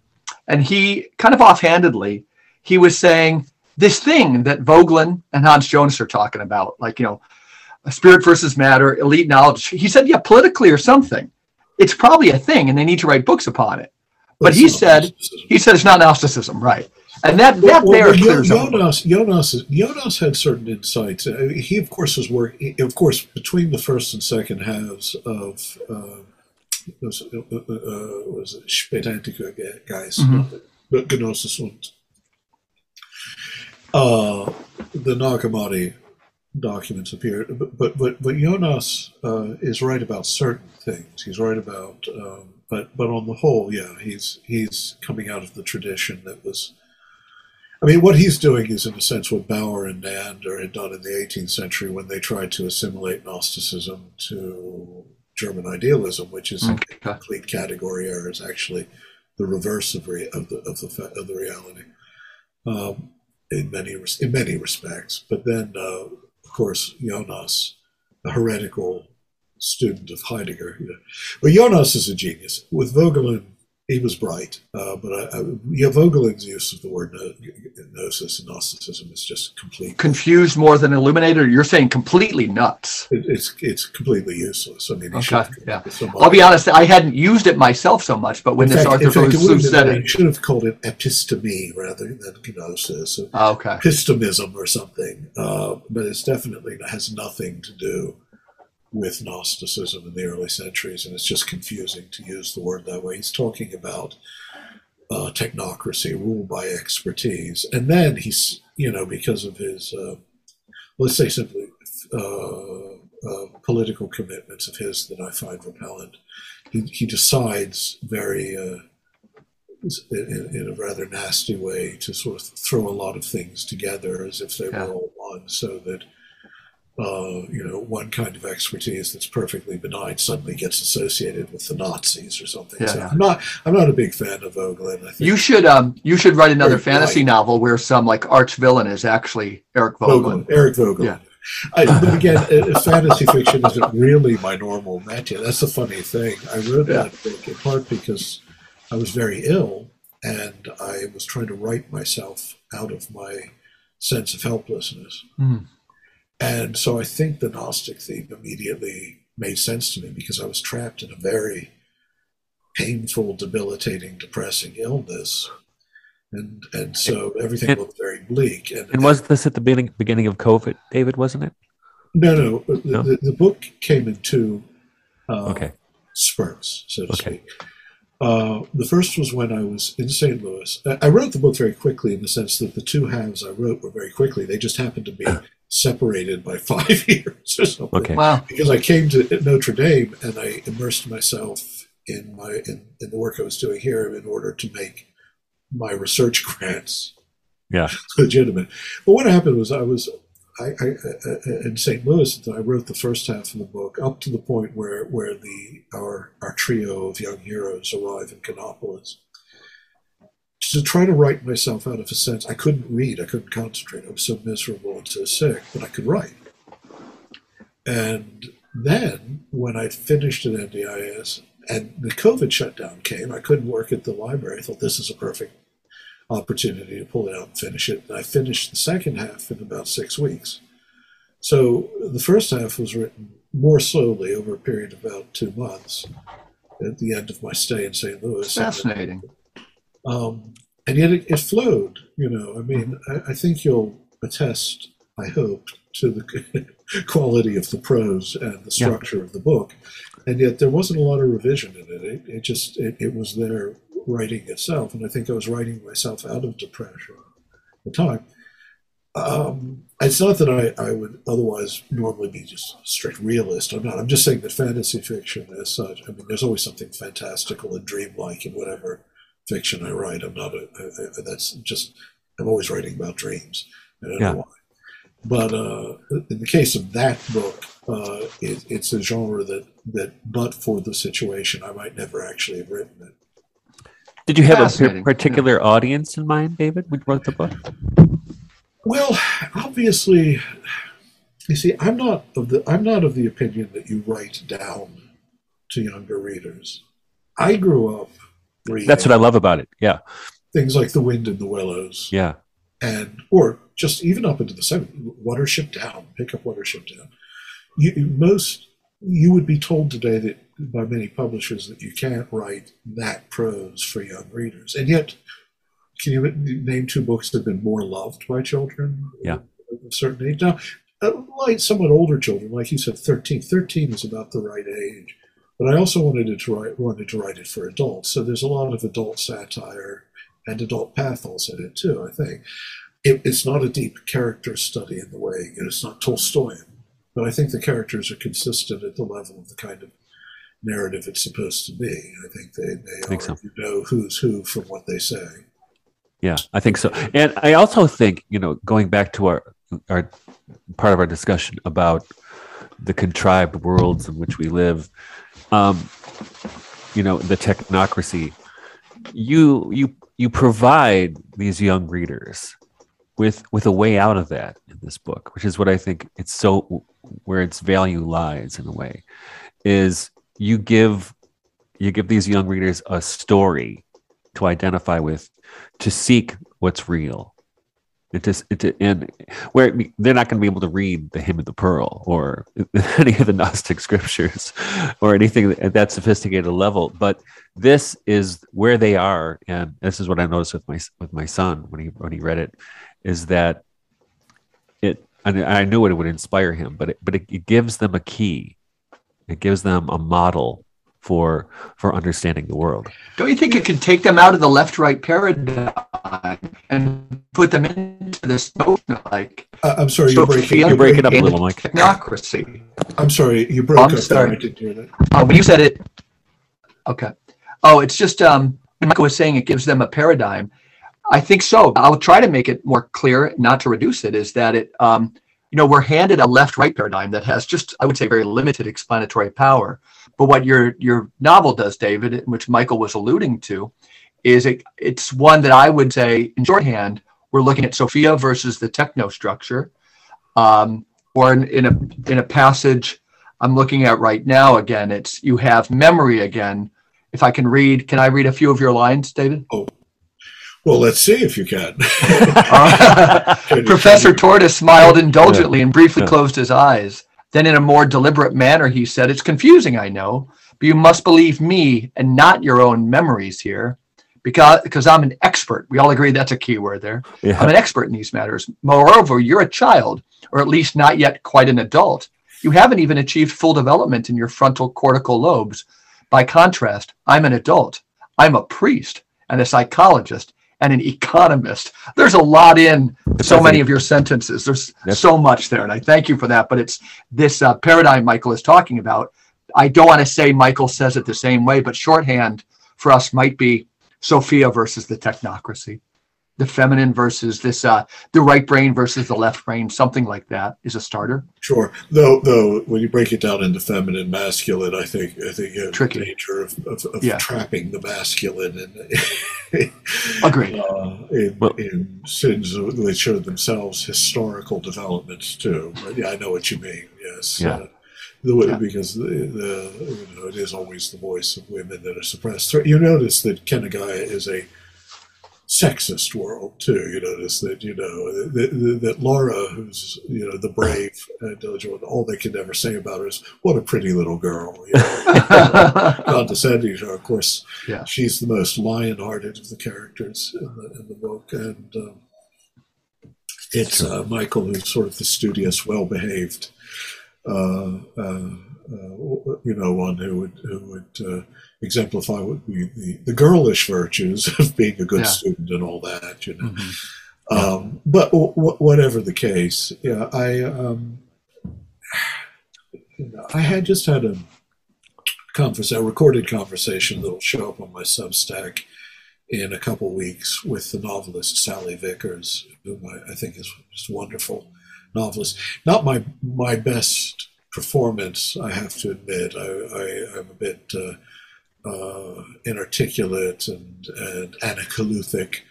Speaker 2: And he kind of offhandedly, he was saying this thing that Voegelin and Hans Jonas are talking about, like you know, spirit versus matter, elite knowledge. He said, yeah, politically or something. It's probably a thing, and they need to write books upon it. But he said he said it's not Gnosticism, right? And that that
Speaker 3: Well,
Speaker 2: there
Speaker 3: well. Jonas, Jonas, Jonas had certain insights. Uh, He, of course, was working. Of course, between the first and second halves of uh, was, uh, uh, uh, was it Spätantiker Geist,
Speaker 2: Mhm.
Speaker 3: but Gnosis und uh, the Nag Hammadi documents appeared. But but but, but Jonas uh, is right about certain things. He's right about. Um, but but on the whole, yeah, he's he's coming out of the tradition that was. I mean, what he's doing is, in a sense, what Baur and Neander had done in the 18th century when they tried to assimilate Gnosticism to German idealism, which is a complete category error. Is actually the reverse of, re- of the of the fa- of the reality um, in many res- in many respects. But then, uh, of course, Jonas, a heretical student of Heidegger, you know. but Jonas is a genius. With Voegelin, he was bright, uh, but I, I, yeah, Voegelin's use of the word gnosis and Gnosticism is just complete.
Speaker 2: Confused more than illuminated. You're saying completely nuts.
Speaker 3: It, it's it's completely useless. I mean,
Speaker 2: Okay,
Speaker 3: should
Speaker 2: yeah. I'll be honest. I hadn't used it myself so much, but when
Speaker 3: in
Speaker 2: this
Speaker 3: fact,
Speaker 2: Arthur
Speaker 3: in fact, it would
Speaker 2: Versluis
Speaker 3: have been-
Speaker 2: said it,
Speaker 3: should have called it episteme rather than gnosis.
Speaker 2: oh, okay.
Speaker 3: epistemism or something, uh, but it's definitely has nothing to do with Gnosticism in the early centuries, and it's just confusing to use the word that way. He's talking about uh, technocracy, rule by expertise, and then he's, you know, because of his, uh, let's say simply, uh, uh, political commitments of his that I find repellent, he, he decides very. Uh, in, in a rather nasty way to sort of throw a lot of things together as if they
Speaker 2: Yeah.
Speaker 3: were all one, so that uh, you know one kind of expertise that's perfectly benign suddenly gets associated with the Nazis or something.
Speaker 2: Yeah,
Speaker 3: so
Speaker 2: yeah.
Speaker 3: I'm not I'm not a big fan of Voegelin. I think
Speaker 2: You should um you should write another
Speaker 3: Very
Speaker 2: fantasy
Speaker 3: light.
Speaker 2: novel where some like arch villain is actually Eric Voegelin.
Speaker 3: Voegelin, Eric Voegelin.
Speaker 2: Yeah.
Speaker 3: I, but again, (laughs) uh, fantasy fiction isn't really my normal métier. That's the funny thing. I wrote
Speaker 2: Yeah.
Speaker 3: that book in part because I was very ill and I was trying to write myself out of my sense of helplessness.
Speaker 2: Hmm.
Speaker 3: And so I think the Gnostic theme immediately made sense to me because I was trapped in a very painful, debilitating, depressing illness. And and so everything
Speaker 1: And-
Speaker 3: looked very bleak. And,
Speaker 1: And was this at the beginning beginning of COVID, David? Wasn't it?
Speaker 3: no, no, the,
Speaker 1: No?
Speaker 3: The, the book came in two uh,
Speaker 1: Okay.
Speaker 3: spurts, so to
Speaker 1: Okay.
Speaker 3: speak. Uh, the first was when I was in St. Louis. I I wrote the book very quickly in the sense that the two halves I wrote were very quickly. They just happened to be (clears throat) separated by (laughs) five years or something.
Speaker 1: Okay.
Speaker 2: Wow.
Speaker 3: Because I came to Notre Dame and I immersed myself in my in, in the work I was doing here in order to make my research grants
Speaker 1: Yeah. (laughs)
Speaker 3: legitimate. But what happened was I was I, I, I in St. Louis. And I wrote the first half of the book up to the point where where the our our trio of young heroes arrive in Canopolis. To try to write myself out of a sense, I couldn't read. I couldn't concentrate. I was so miserable and so sick, but I could write. And then when I finished at NDIAS and the COVID shutdown came, I couldn't work at the library. I thought this is a perfect opportunity to pull it out and finish it. And I finished the second half in about six weeks. So the first half was written more slowly over a period of about two months at the end of my stay in St. Louis.
Speaker 2: Fascinating.
Speaker 3: Um, and yet it, it flowed, you know. I mean, I, I think you'll attest, I hope, to the (laughs) quality of the prose and the
Speaker 1: Yeah.
Speaker 3: structure of the book. And yet there wasn't a lot of revision in it. It, it just, it, it was there writing itself. And I think I was writing myself out of depression at the time. Um, it's not that I, I would otherwise normally be just a strict realist. I'm not. I'm just saying that fantasy fiction as such, I mean, there's always something fantastical and dreamlike and whatever fiction I write. I'm not a, I, I, that's just, I'm always writing about dreams. I don't
Speaker 1: Yeah.
Speaker 3: know why. But uh, in the case of that book, uh, it, it's a genre that, that, but for the situation, I might never actually have written it.
Speaker 1: Did you have a
Speaker 2: Fascinating,
Speaker 1: par- particular audience in mind, David, when you wrote the book?
Speaker 3: Well, obviously, you see, I'm not of the I'm not of the opinion that you write down to younger readers. I grew up reading
Speaker 1: That's what I love about it. Yeah,
Speaker 3: things like The Wind in the Willows,
Speaker 1: yeah,
Speaker 3: and or just even up into the seven Watership Down, pick up Watership Down. You, most you would be told today that by many publishers that you can't write that prose for young readers, and yet, can you name two books that have been more loved by children?
Speaker 1: Yeah.
Speaker 3: of a certain age. Now, uh, like somewhat older children, like you said, 13. 13 is about the right age. But I also wanted it to write wanted to write it for adults. So there's a lot of adult satire and adult pathos in it too. I think it, it's not a deep character study in the way you know, it's not Tolstoyan, but I think the characters are consistent at the level of the kind of narrative it's supposed to be. I think they they
Speaker 1: I think
Speaker 3: are,
Speaker 1: so.
Speaker 3: you know who's who from what they say.
Speaker 1: yeah. I think so. And I also think you know, going back to our our part of our discussion about the contrived worlds in which we live, um, you know, the technocracy. You you you provide these young readers with with a way out of that in this book, which is what I think it's so where its value lies in a way, is you give you give these young readers a story to identify with, to seek what's real. It just it and where they're not going to be able to read the hymn of the pearl or (laughs) any of the Gnostic scriptures or anything at that sophisticated level, but this is where they are, and this is what I noticed with my with my son when he when he read it, is that it and I knew it would inspire him, but it, but it, it gives them a key, it gives them a model for for understanding the world.
Speaker 2: Don't you think it could take them out of the left-right paradigm and put them into this notion like
Speaker 3: Uh, I'm sorry, you're breaking.
Speaker 1: You're breaking up a little, Mike.
Speaker 2: technocracy?
Speaker 3: I'm sorry, you broke
Speaker 2: I'm
Speaker 3: up. there.
Speaker 2: sorry.
Speaker 3: I didn't hear that.
Speaker 2: When you said it, okay. Oh, it's just um, Michael was saying it gives them a paradigm. I think so. I'll try to make it more clear, not to reduce it. Is that it? Um, you know, we're handed a left-right paradigm that has just, I would say, very limited explanatory power. But what your your novel does, David, which Michael was alluding to, is it it's one that I would say, in shorthand, we're looking at Sophia versus the techno structure, um, or in, in a in a passage I'm looking at right now. Again, it's you have memory again. If I can read, can I read a few of your lines, David? Oh.
Speaker 3: Well, let's see if you can.
Speaker 2: Uh, (laughs)
Speaker 3: Can you-
Speaker 2: Professor Tortoise smiled indulgently and briefly
Speaker 1: Yeah.
Speaker 2: closed his eyes. Then, in a more deliberate manner, he said, It's confusing, I know, but you must believe me and not your own memories here because, because I'm an expert. We all agree that's a key word there. I'm an expert in these matters. Moreover, you're a child, or at least not yet quite an adult. You haven't even achieved full development in your frontal cortical lobes. By contrast, I'm an adult. I'm a priest and a psychologist and an economist. There's a lot in so many of your sentences. There's so much there, and I thank you for that. But it's this uh, paradigm Michael is talking about. I don't want to say Michael says it the same way, but shorthand for us might be Sophia versus the technocracy, the feminine versus this, uh, the right brain versus the left brain, something like that is a starter.
Speaker 3: Sure. Though, though, when you break it down into feminine, masculine, I think I think you have
Speaker 2: Tricky.
Speaker 3: the danger of, of, of
Speaker 2: Yeah.
Speaker 3: trapping the masculine and (laughs)
Speaker 2: Agreed.
Speaker 3: uh, in,
Speaker 1: Well-
Speaker 3: in sins which are themselves historical developments too. But yeah, I know what you mean. Yes.
Speaker 1: Yeah.
Speaker 3: Uh, the, way-
Speaker 2: Yeah.
Speaker 3: because the, the you know, it is always the voice of women that are suppressed. You notice that Kenogaia is a sexist world too. You notice that you know that, that, that Laura, who's you know the brave and diligent, all they can ever say about her is what a pretty little girl. You know? (laughs) Condescending to her, of course.
Speaker 2: Yeah.
Speaker 3: she's the most lion-hearted of the characters in the in the book, and um, it's uh, Michael who's sort of the studious, well-behaved. Uh, uh, uh, you know, one who would who would uh, exemplify what we, the, the girlish virtues (laughs) of being a good
Speaker 2: Yeah.
Speaker 3: student and all that. You know,
Speaker 2: Mhm.
Speaker 3: um, but w- w- whatever the case, yeah, I um, you know, I had just had a conversation, a recorded conversation that'll show up on my Substack in a couple weeks with the novelist Salley Vickers, whom I, I think is just wonderful novelist. Not my my best performance, I have to admit. I, I am a bit uh, uh, inarticulate and and anacoluthic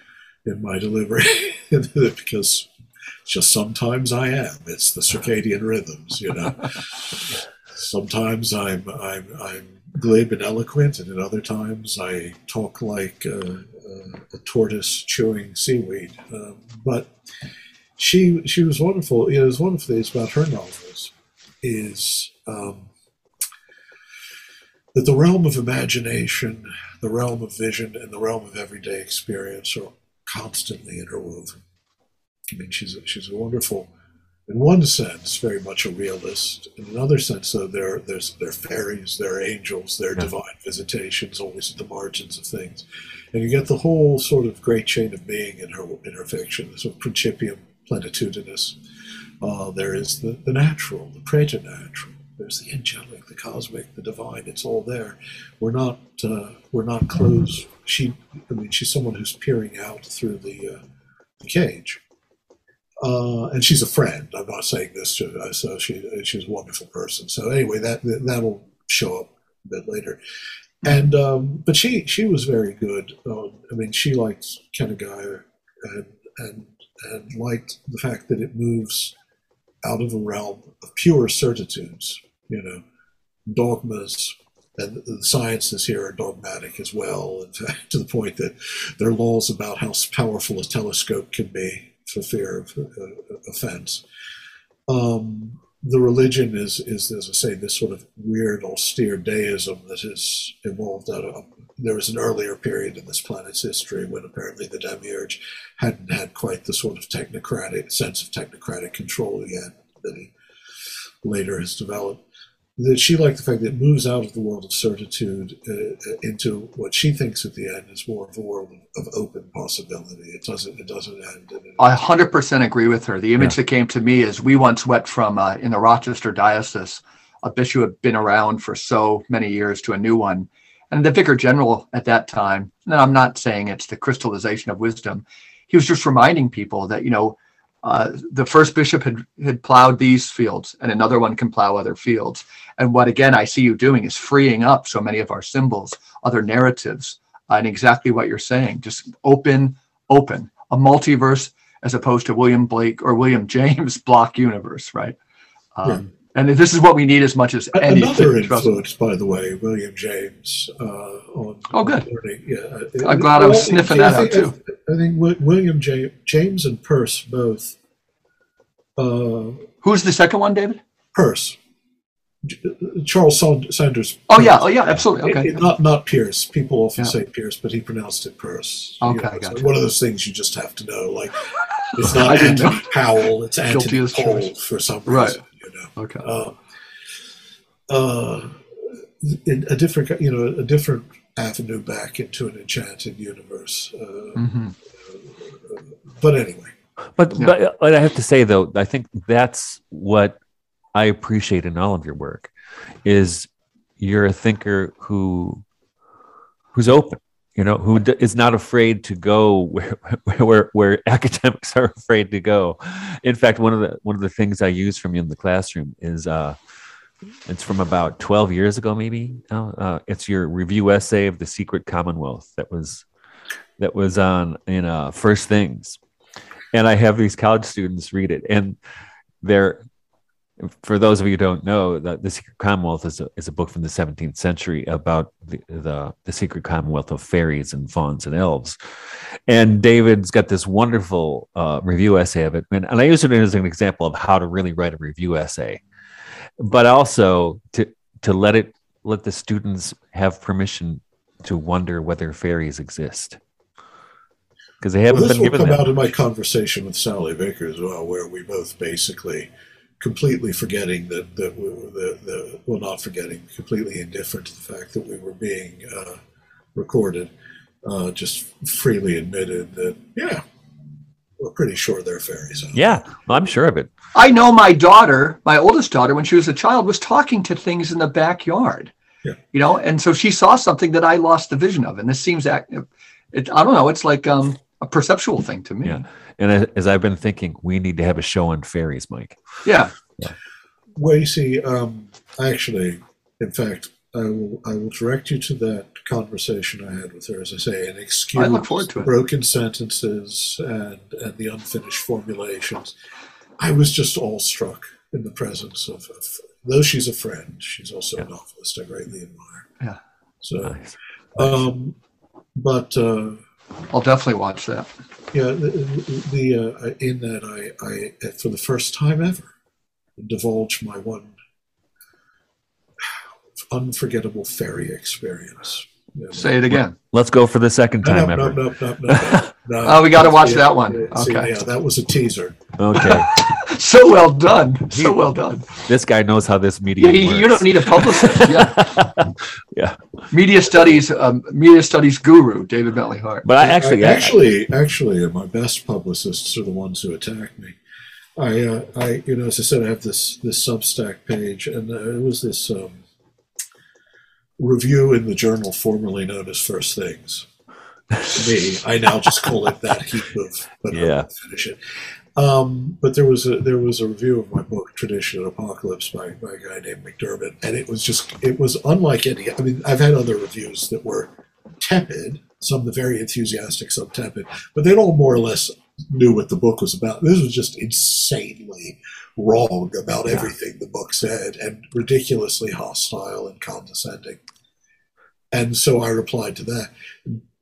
Speaker 3: in my delivery (laughs) because just sometimes I am. It's the circadian rhythms, you know. (laughs) sometimes I'm I'm I'm glib and eloquent, and at other times I talk like a, a tortoise chewing seaweed. Uh, but she she was wonderful. You know, there's wonderful things about her novels is um, that the realm of imagination, the realm of vision, and the realm of everyday experience are constantly interwoven. I mean, she's a, she's a wonderful in one sense, very much a realist. In another sense, though, there there's there are fairies, there are angels, there are yeah. divine visitations, always at the margins of things, and you get the whole sort of great chain of being in her in her fiction, the sort of principium plenitudinis. Uh, there is the, the natural, the preternatural. There's the angelic, the cosmic, the divine. It's all there. We're not uh, we're not closed. She, I mean, she's someone who's peering out through the uh, the cage uh, and she's a friend. I'm not saying this to her, so she she's a wonderful person. So anyway, that that'll show up a bit later. And um, but she she was very good. Um, I mean, she liked Kenogaia and and and liked the fact that it moves out of the realm of pure certitudes. You know, dogmas and the sciences here are dogmatic as well. In fact, (laughs) to the point that there are laws about how powerful a telescope can be for fear of uh, offense. Um, the religion is, is, as I say, this sort of weird, austere deism that has evolved out of. There was an earlier period in this planet's history when apparently the demiurge hadn't had quite the sort of technocratic sense of technocratic control yet that he later has developed that she liked the fact that it moves out of the world of certitude uh, uh, into what she thinks at the end is more of a world of, open possibility. It doesn't. It doesn't end.
Speaker 2: I hundred percent agree with her. The image yeah. that came to me is we once went from uh, in the Rochester diocese, a bishop had been around for so many years to a new one, and the vicar general at that time. And I'm not saying it's the crystallization of wisdom. He was just reminding people that you know uh, the first bishop had, had plowed these fields and another one can plow other fields. And what, again, I see you doing is freeing up so many of our symbols, other narratives, uh, and exactly what you're saying. Just open, open, a multiverse as opposed to William Blake or William (laughs) James block universe, right? Um. And this is what we need as much as anything.
Speaker 3: Another influence, by the way, William James. Uh, on,
Speaker 2: oh, good. Learning. Yeah, I'm glad I was sniffing that out too.
Speaker 3: I think William James, James and Peirce both.
Speaker 2: Uh, Who's the second one, David?
Speaker 3: Peirce. Charles Sanders.
Speaker 2: Oh yeah, oh yeah, absolutely. Okay.
Speaker 3: It, it, not not Pierce. People often yeah. say Pierce, but he pronounced it Peirce.
Speaker 2: Okay, you know, gotcha.
Speaker 3: One of those things you just have to know. Like it's (laughs) not Anthony Powell, it's Anthony Paul for some reason.
Speaker 2: Right.
Speaker 3: You
Speaker 2: know. Okay. Uh,
Speaker 3: uh, a different, you know, a different avenue back into an enchanted universe. Uh, mm-hmm. but anyway.
Speaker 1: But, yeah. but I have to say though, I think that's what I appreciate in all of your work is you're a thinker who who's open you know who d- is not afraid to go where, (laughs) where where (laughs) academics are afraid to go in fact one of the one of the things i use from you in the classroom is uh it's from about 12 years ago, maybe. Uh, it's your review essay of the Secret Commonwealth that was that was on in uh, First Things, and I have these college students read it, and they're for those of you who don't know, the, the Secret Commonwealth is a, is a book from the 17th century about the, the, the secret commonwealth of fairies and fauns and elves. And David's got this wonderful uh, review essay of it. And, and I use it as an example of how to really write a review essay but also to to let it let the students have permission to wonder whether fairies exist because they haven't
Speaker 3: well, this
Speaker 1: been
Speaker 3: will
Speaker 1: given
Speaker 3: come out in my conversation with Sally Baker as well, where we both basically completely forgetting that that we were the, the well not forgetting completely indifferent to the fact that we were being uh, recorded uh, just freely admitted that yeah we're pretty sure they're fairies.
Speaker 1: Huh? Yeah, I'm sure of it.
Speaker 2: I know my daughter, my oldest daughter, when she was a child, was talking to things in the backyard.
Speaker 3: Yeah.
Speaker 2: You know, and so she saw something that I lost the vision of, and this seems act, It, I don't know. It's like um, a perceptual thing to me.
Speaker 1: Yeah. And as, as I've been thinking, we need to have a show on fairies, Mike.
Speaker 2: Yeah.
Speaker 3: Well, you see, um, actually, in fact, I will I will direct you to that conversation I had with her, as I say, and excuse
Speaker 2: I look forward to it.
Speaker 3: broken sentences and and the unfinished formulations. I was just all struck in the presence of, of though she's a friend, she's also a novelist I greatly admire.
Speaker 2: Yeah.
Speaker 3: So,
Speaker 1: Nice.
Speaker 3: um, but uh,
Speaker 2: I'll definitely watch that.
Speaker 3: yeah, the, the uh, in that I, I for the first time ever divulge my one unforgettable fairy experience. You know,
Speaker 2: Say it again.
Speaker 1: Let's go for the second
Speaker 3: no,
Speaker 1: time
Speaker 3: no,
Speaker 1: ever.
Speaker 3: no, no, no, no, (laughs) no.
Speaker 2: Oh, we gotta watch
Speaker 3: Yeah,
Speaker 2: that one.
Speaker 3: yeah, see,
Speaker 2: Okay.
Speaker 3: yeah, that was a teaser.
Speaker 1: Okay. (laughs)
Speaker 2: So well done. So well done.
Speaker 1: this guy knows how this media
Speaker 2: Yeah, you,
Speaker 1: works.
Speaker 2: you don't need a publicist. (laughs) Yeah.
Speaker 1: Yeah.
Speaker 2: Media studies, um, media studies guru, David Bentley Hart.
Speaker 1: But I actually, I-
Speaker 3: actually, actually, uh, my best publicists are the ones who attack me. I, uh, I, you know, as I said, I have this this Substack page, and uh, it was this um, review in the journal formerly known as First Things. Me, I now just call it that heap of, but
Speaker 1: Yeah.
Speaker 3: finish it. Um, but there was a there was a review of my book Tradition and Apocalypse by, by a guy named McDermott, and it was just it was unlike any. I mean, I've had other reviews that were tepid, some the very enthusiastic, some tepid, but they all more or less knew what the book was about. This was just insanely wrong about
Speaker 1: Yeah.
Speaker 3: everything the book said, and ridiculously hostile and condescending. And so I replied to that.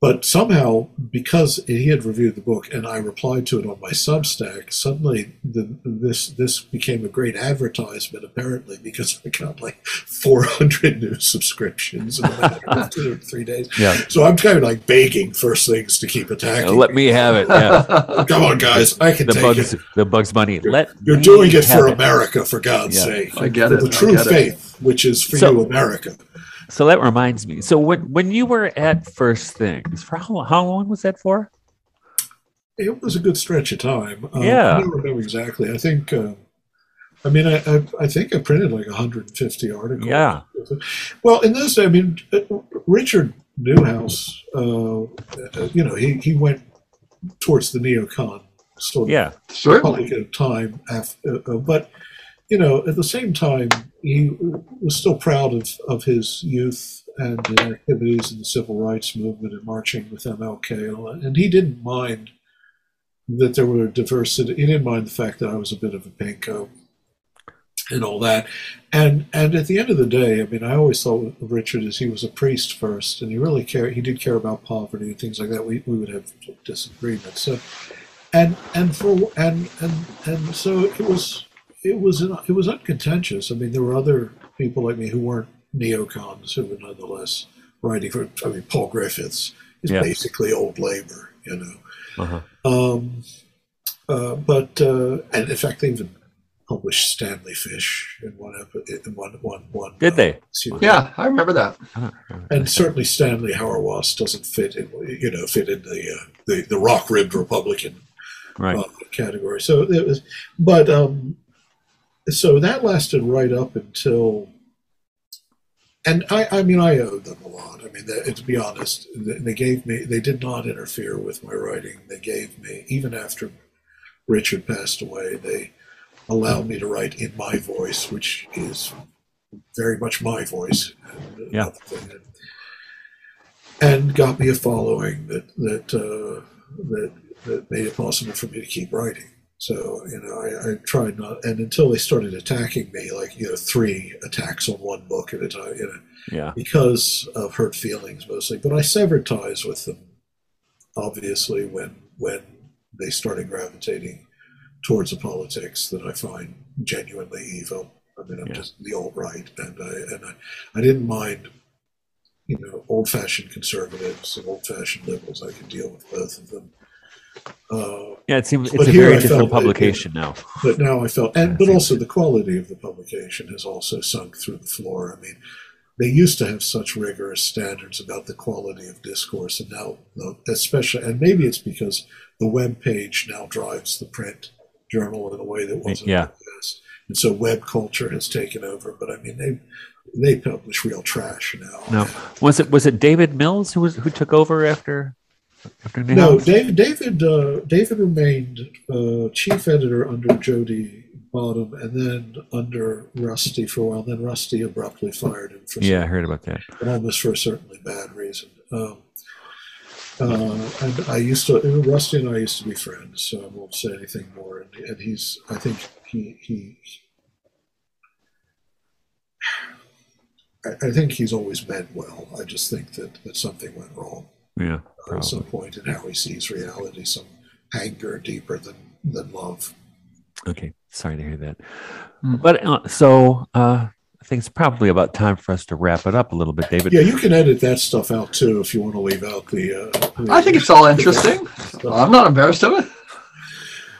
Speaker 3: But somehow, because he had reviewed the book and I replied to it on my Substack, suddenly the, this this became a great advertisement. Apparently, because I got like 400 new subscriptions in a matter (laughs) two or three days.
Speaker 1: yeah.
Speaker 3: So I'm kind of like begging First Things to keep attacking.
Speaker 1: Let me have it. Yeah. (laughs)
Speaker 3: Come on, guys, I can
Speaker 1: The
Speaker 3: take
Speaker 1: bugs,
Speaker 3: it.
Speaker 1: the Bugs Bunny. Let
Speaker 3: You're doing it
Speaker 1: have
Speaker 3: for America, for God's
Speaker 1: Yeah.
Speaker 3: sake.
Speaker 2: I get it,
Speaker 3: The true
Speaker 2: get it.
Speaker 3: faith, which is for
Speaker 1: So-
Speaker 3: you, America.
Speaker 1: So that reminds me. So when when you were at First Things, for how how long was that for?
Speaker 3: It was a good stretch of time. Um,
Speaker 1: Yeah.
Speaker 3: I don't remember exactly. I think. Uh, I mean, I, I I think I printed like 150 articles.
Speaker 1: Yeah.
Speaker 3: Well, in those I mean, uh, Richard Neuhaus, uh, uh, you know, he, he went towards the neocon sort of
Speaker 1: Yeah.
Speaker 2: Certainly.
Speaker 3: Republican time, after, uh, but you know, at the same time, he was still proud of, of his youth and his activities in the civil rights movement and marching with MLK, and, he didn't mind that there were diversity. He didn't mind the fact that I was a bit of a pinko and all that. And and at the end of the day, I mean, I always thought of Richard as he was a priest first, and he really cared. He did care about poverty and things like that. We we would have disagreements. So, and and for and and and so it was it was it was uncontentious. I mean, there were other people like me who weren't neocons who were nonetheless writing for. I mean, Paul Griffiths is
Speaker 1: Yeah.
Speaker 3: basically old labor, you know.
Speaker 1: Uh-huh.
Speaker 3: Um, uh, but uh, and in fact, they even published Stanley Fish in one epi- in one one one.
Speaker 1: Did they?
Speaker 3: series.
Speaker 2: Yeah, I remember that.
Speaker 3: and certainly Stanley Hauerwas doesn't fit in, you know, fit in the uh, the, the rock ribbed Republican
Speaker 1: Right.
Speaker 3: uh, category. So it was, but um, so that lasted right up until. And I, I mean, I owed them a lot. I mean, they, to be honest, they gave me, they did not interfere with my writing. They gave me, even after Richard passed away, they allowed me to write in my voice, which is very much my voice. And,
Speaker 1: Yeah.
Speaker 3: And got me a following that that uh, that that made it possible for me to keep writing. So you know, I, I tried not, and until they started attacking me, like you know, three attacks on one book at a time, you know,
Speaker 1: Yeah.
Speaker 3: because of hurt feelings mostly. But I severed ties with them, obviously, when when they started gravitating towards a politics that I find genuinely evil. I mean, I'm
Speaker 1: Yeah.
Speaker 3: just the alt right, and I and I, I didn't mind, you know, old fashioned conservatives and old fashioned liberals. I could deal with both of them. Uh,
Speaker 1: Yeah. It seems it's a very
Speaker 3: difficult
Speaker 1: different
Speaker 3: felt that,
Speaker 1: publication now.
Speaker 3: but now I felt, and but also the quality of the publication has also sunk through the floor. I mean, they used to have such rigorous standards about the quality of discourse, and now, especially, and maybe it's because the web page now drives the print journal in a way that wasn't
Speaker 1: Yeah.
Speaker 3: past, and so web culture has taken over. But I mean, they they publish real trash now.
Speaker 1: No. Was it was it David Mills who was who took over after
Speaker 3: No. David. David. Uh, David remained uh, chief editor under Jody Bottum, and then under Rusty for a while. Then Rusty abruptly fired him for
Speaker 1: Yeah, I heard about that.
Speaker 3: and almost for a certainly bad reason. Um, uh, and I used to Rusty and I used to be friends, so I won't say anything more. And, and he's, I think he he. I, I think he's always meant well. I just think that, that something went wrong
Speaker 1: Yeah, probably.
Speaker 3: point in how he sees reality, some anger deeper than, than love.
Speaker 1: Okay, sorry to hear that.
Speaker 2: Hmm.
Speaker 1: But uh, so uh, I think it's probably about time for us to wrap it up a little bit, David.
Speaker 3: Yeah, you can edit that stuff out too if you want to leave out the. Uh, the
Speaker 2: I think it's all interesting. I'm not embarrassed of it.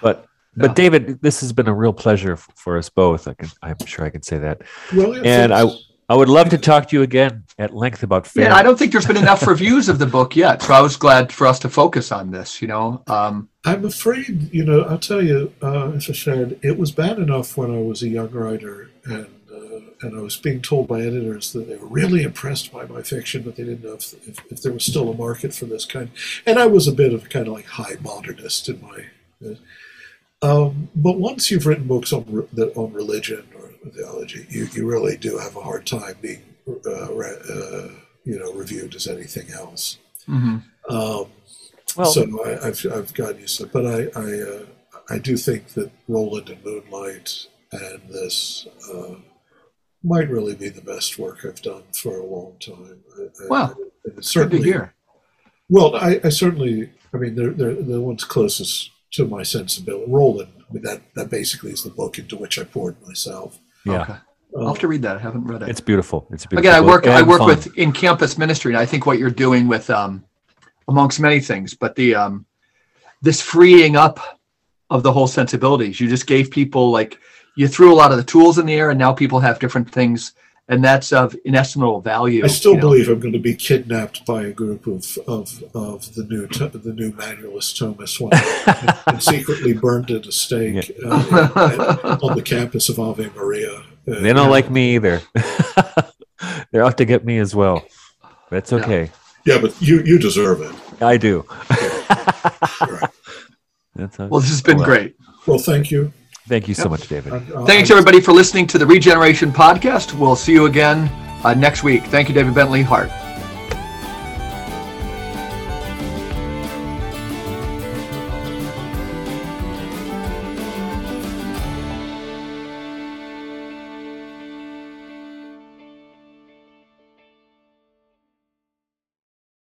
Speaker 1: But but
Speaker 2: Yeah.
Speaker 1: David, this has been a real pleasure for us both. I can I'm sure I can say that.
Speaker 3: Well, yeah,
Speaker 1: And I
Speaker 3: thanks.
Speaker 1: I would love to talk to you again at length about fair.
Speaker 2: Yeah, I don't think there's been enough reviews of the book yet, so I was glad for us to focus on this. You know, um,
Speaker 3: I'm afraid, you know, I'll tell you, uh, as I said, it was bad enough when I was a young writer and uh, and I was being told by editors that they were really impressed by my fiction, but they didn't know if, if, if there was still a market for this kind. And I was a bit of kind of like high modernist in my. Uh, um, but once you've written books on re- that on religion or theology, you, you really do have a hard time being, uh, re- uh, you know, reviewed as anything else.
Speaker 2: mhm.
Speaker 3: Um,
Speaker 1: well,
Speaker 3: so I, I've I've gotten used to it, but I I, uh, I do think that Roland in Moonlight and this uh, might really be the best work I've done for a long time. I, I-
Speaker 2: Wow.
Speaker 3: it's
Speaker 2: good to
Speaker 3: certainly
Speaker 2: hear.
Speaker 3: well. I, I certainly I mean they're, they're the ones closest to my sensibility. Roland, I mean that that basically is the book into which I poured myself.
Speaker 1: yeah,
Speaker 2: Okay. I'll have to read that. I haven't read it.
Speaker 1: it's beautiful. It's a beautiful.
Speaker 2: Again, I
Speaker 1: book
Speaker 2: work I work
Speaker 1: fun.
Speaker 2: with in campus ministry, and I think what you're doing with um, amongst many things, but the um, this freeing up of the whole sensibilities. You just gave people like you threw a lot of the tools in the air, and now people have different things, and that's of inestimable value.
Speaker 3: I still
Speaker 2: you know.
Speaker 3: believe I'm going to be kidnapped by a group of of, of the new to, the new manualist Thomas one and, (laughs) and secretly burned at a stake uh, on the campus of Ave Maria. Uh,
Speaker 1: They don't like me either. (laughs) They're out to get me as well. That's okay.
Speaker 3: yeah, but you you deserve it.
Speaker 1: I do.
Speaker 3: Right. (laughs)
Speaker 1: That's
Speaker 2: Well, this has been
Speaker 1: Well,
Speaker 2: great.
Speaker 3: Well, thank you.
Speaker 1: Thank you so
Speaker 2: Yep.
Speaker 1: much, David.
Speaker 3: I'm-
Speaker 2: Thanks everybody for listening to the Regeneration Podcast. We'll see you again uh, next week. Thank you, David Bentley Hart.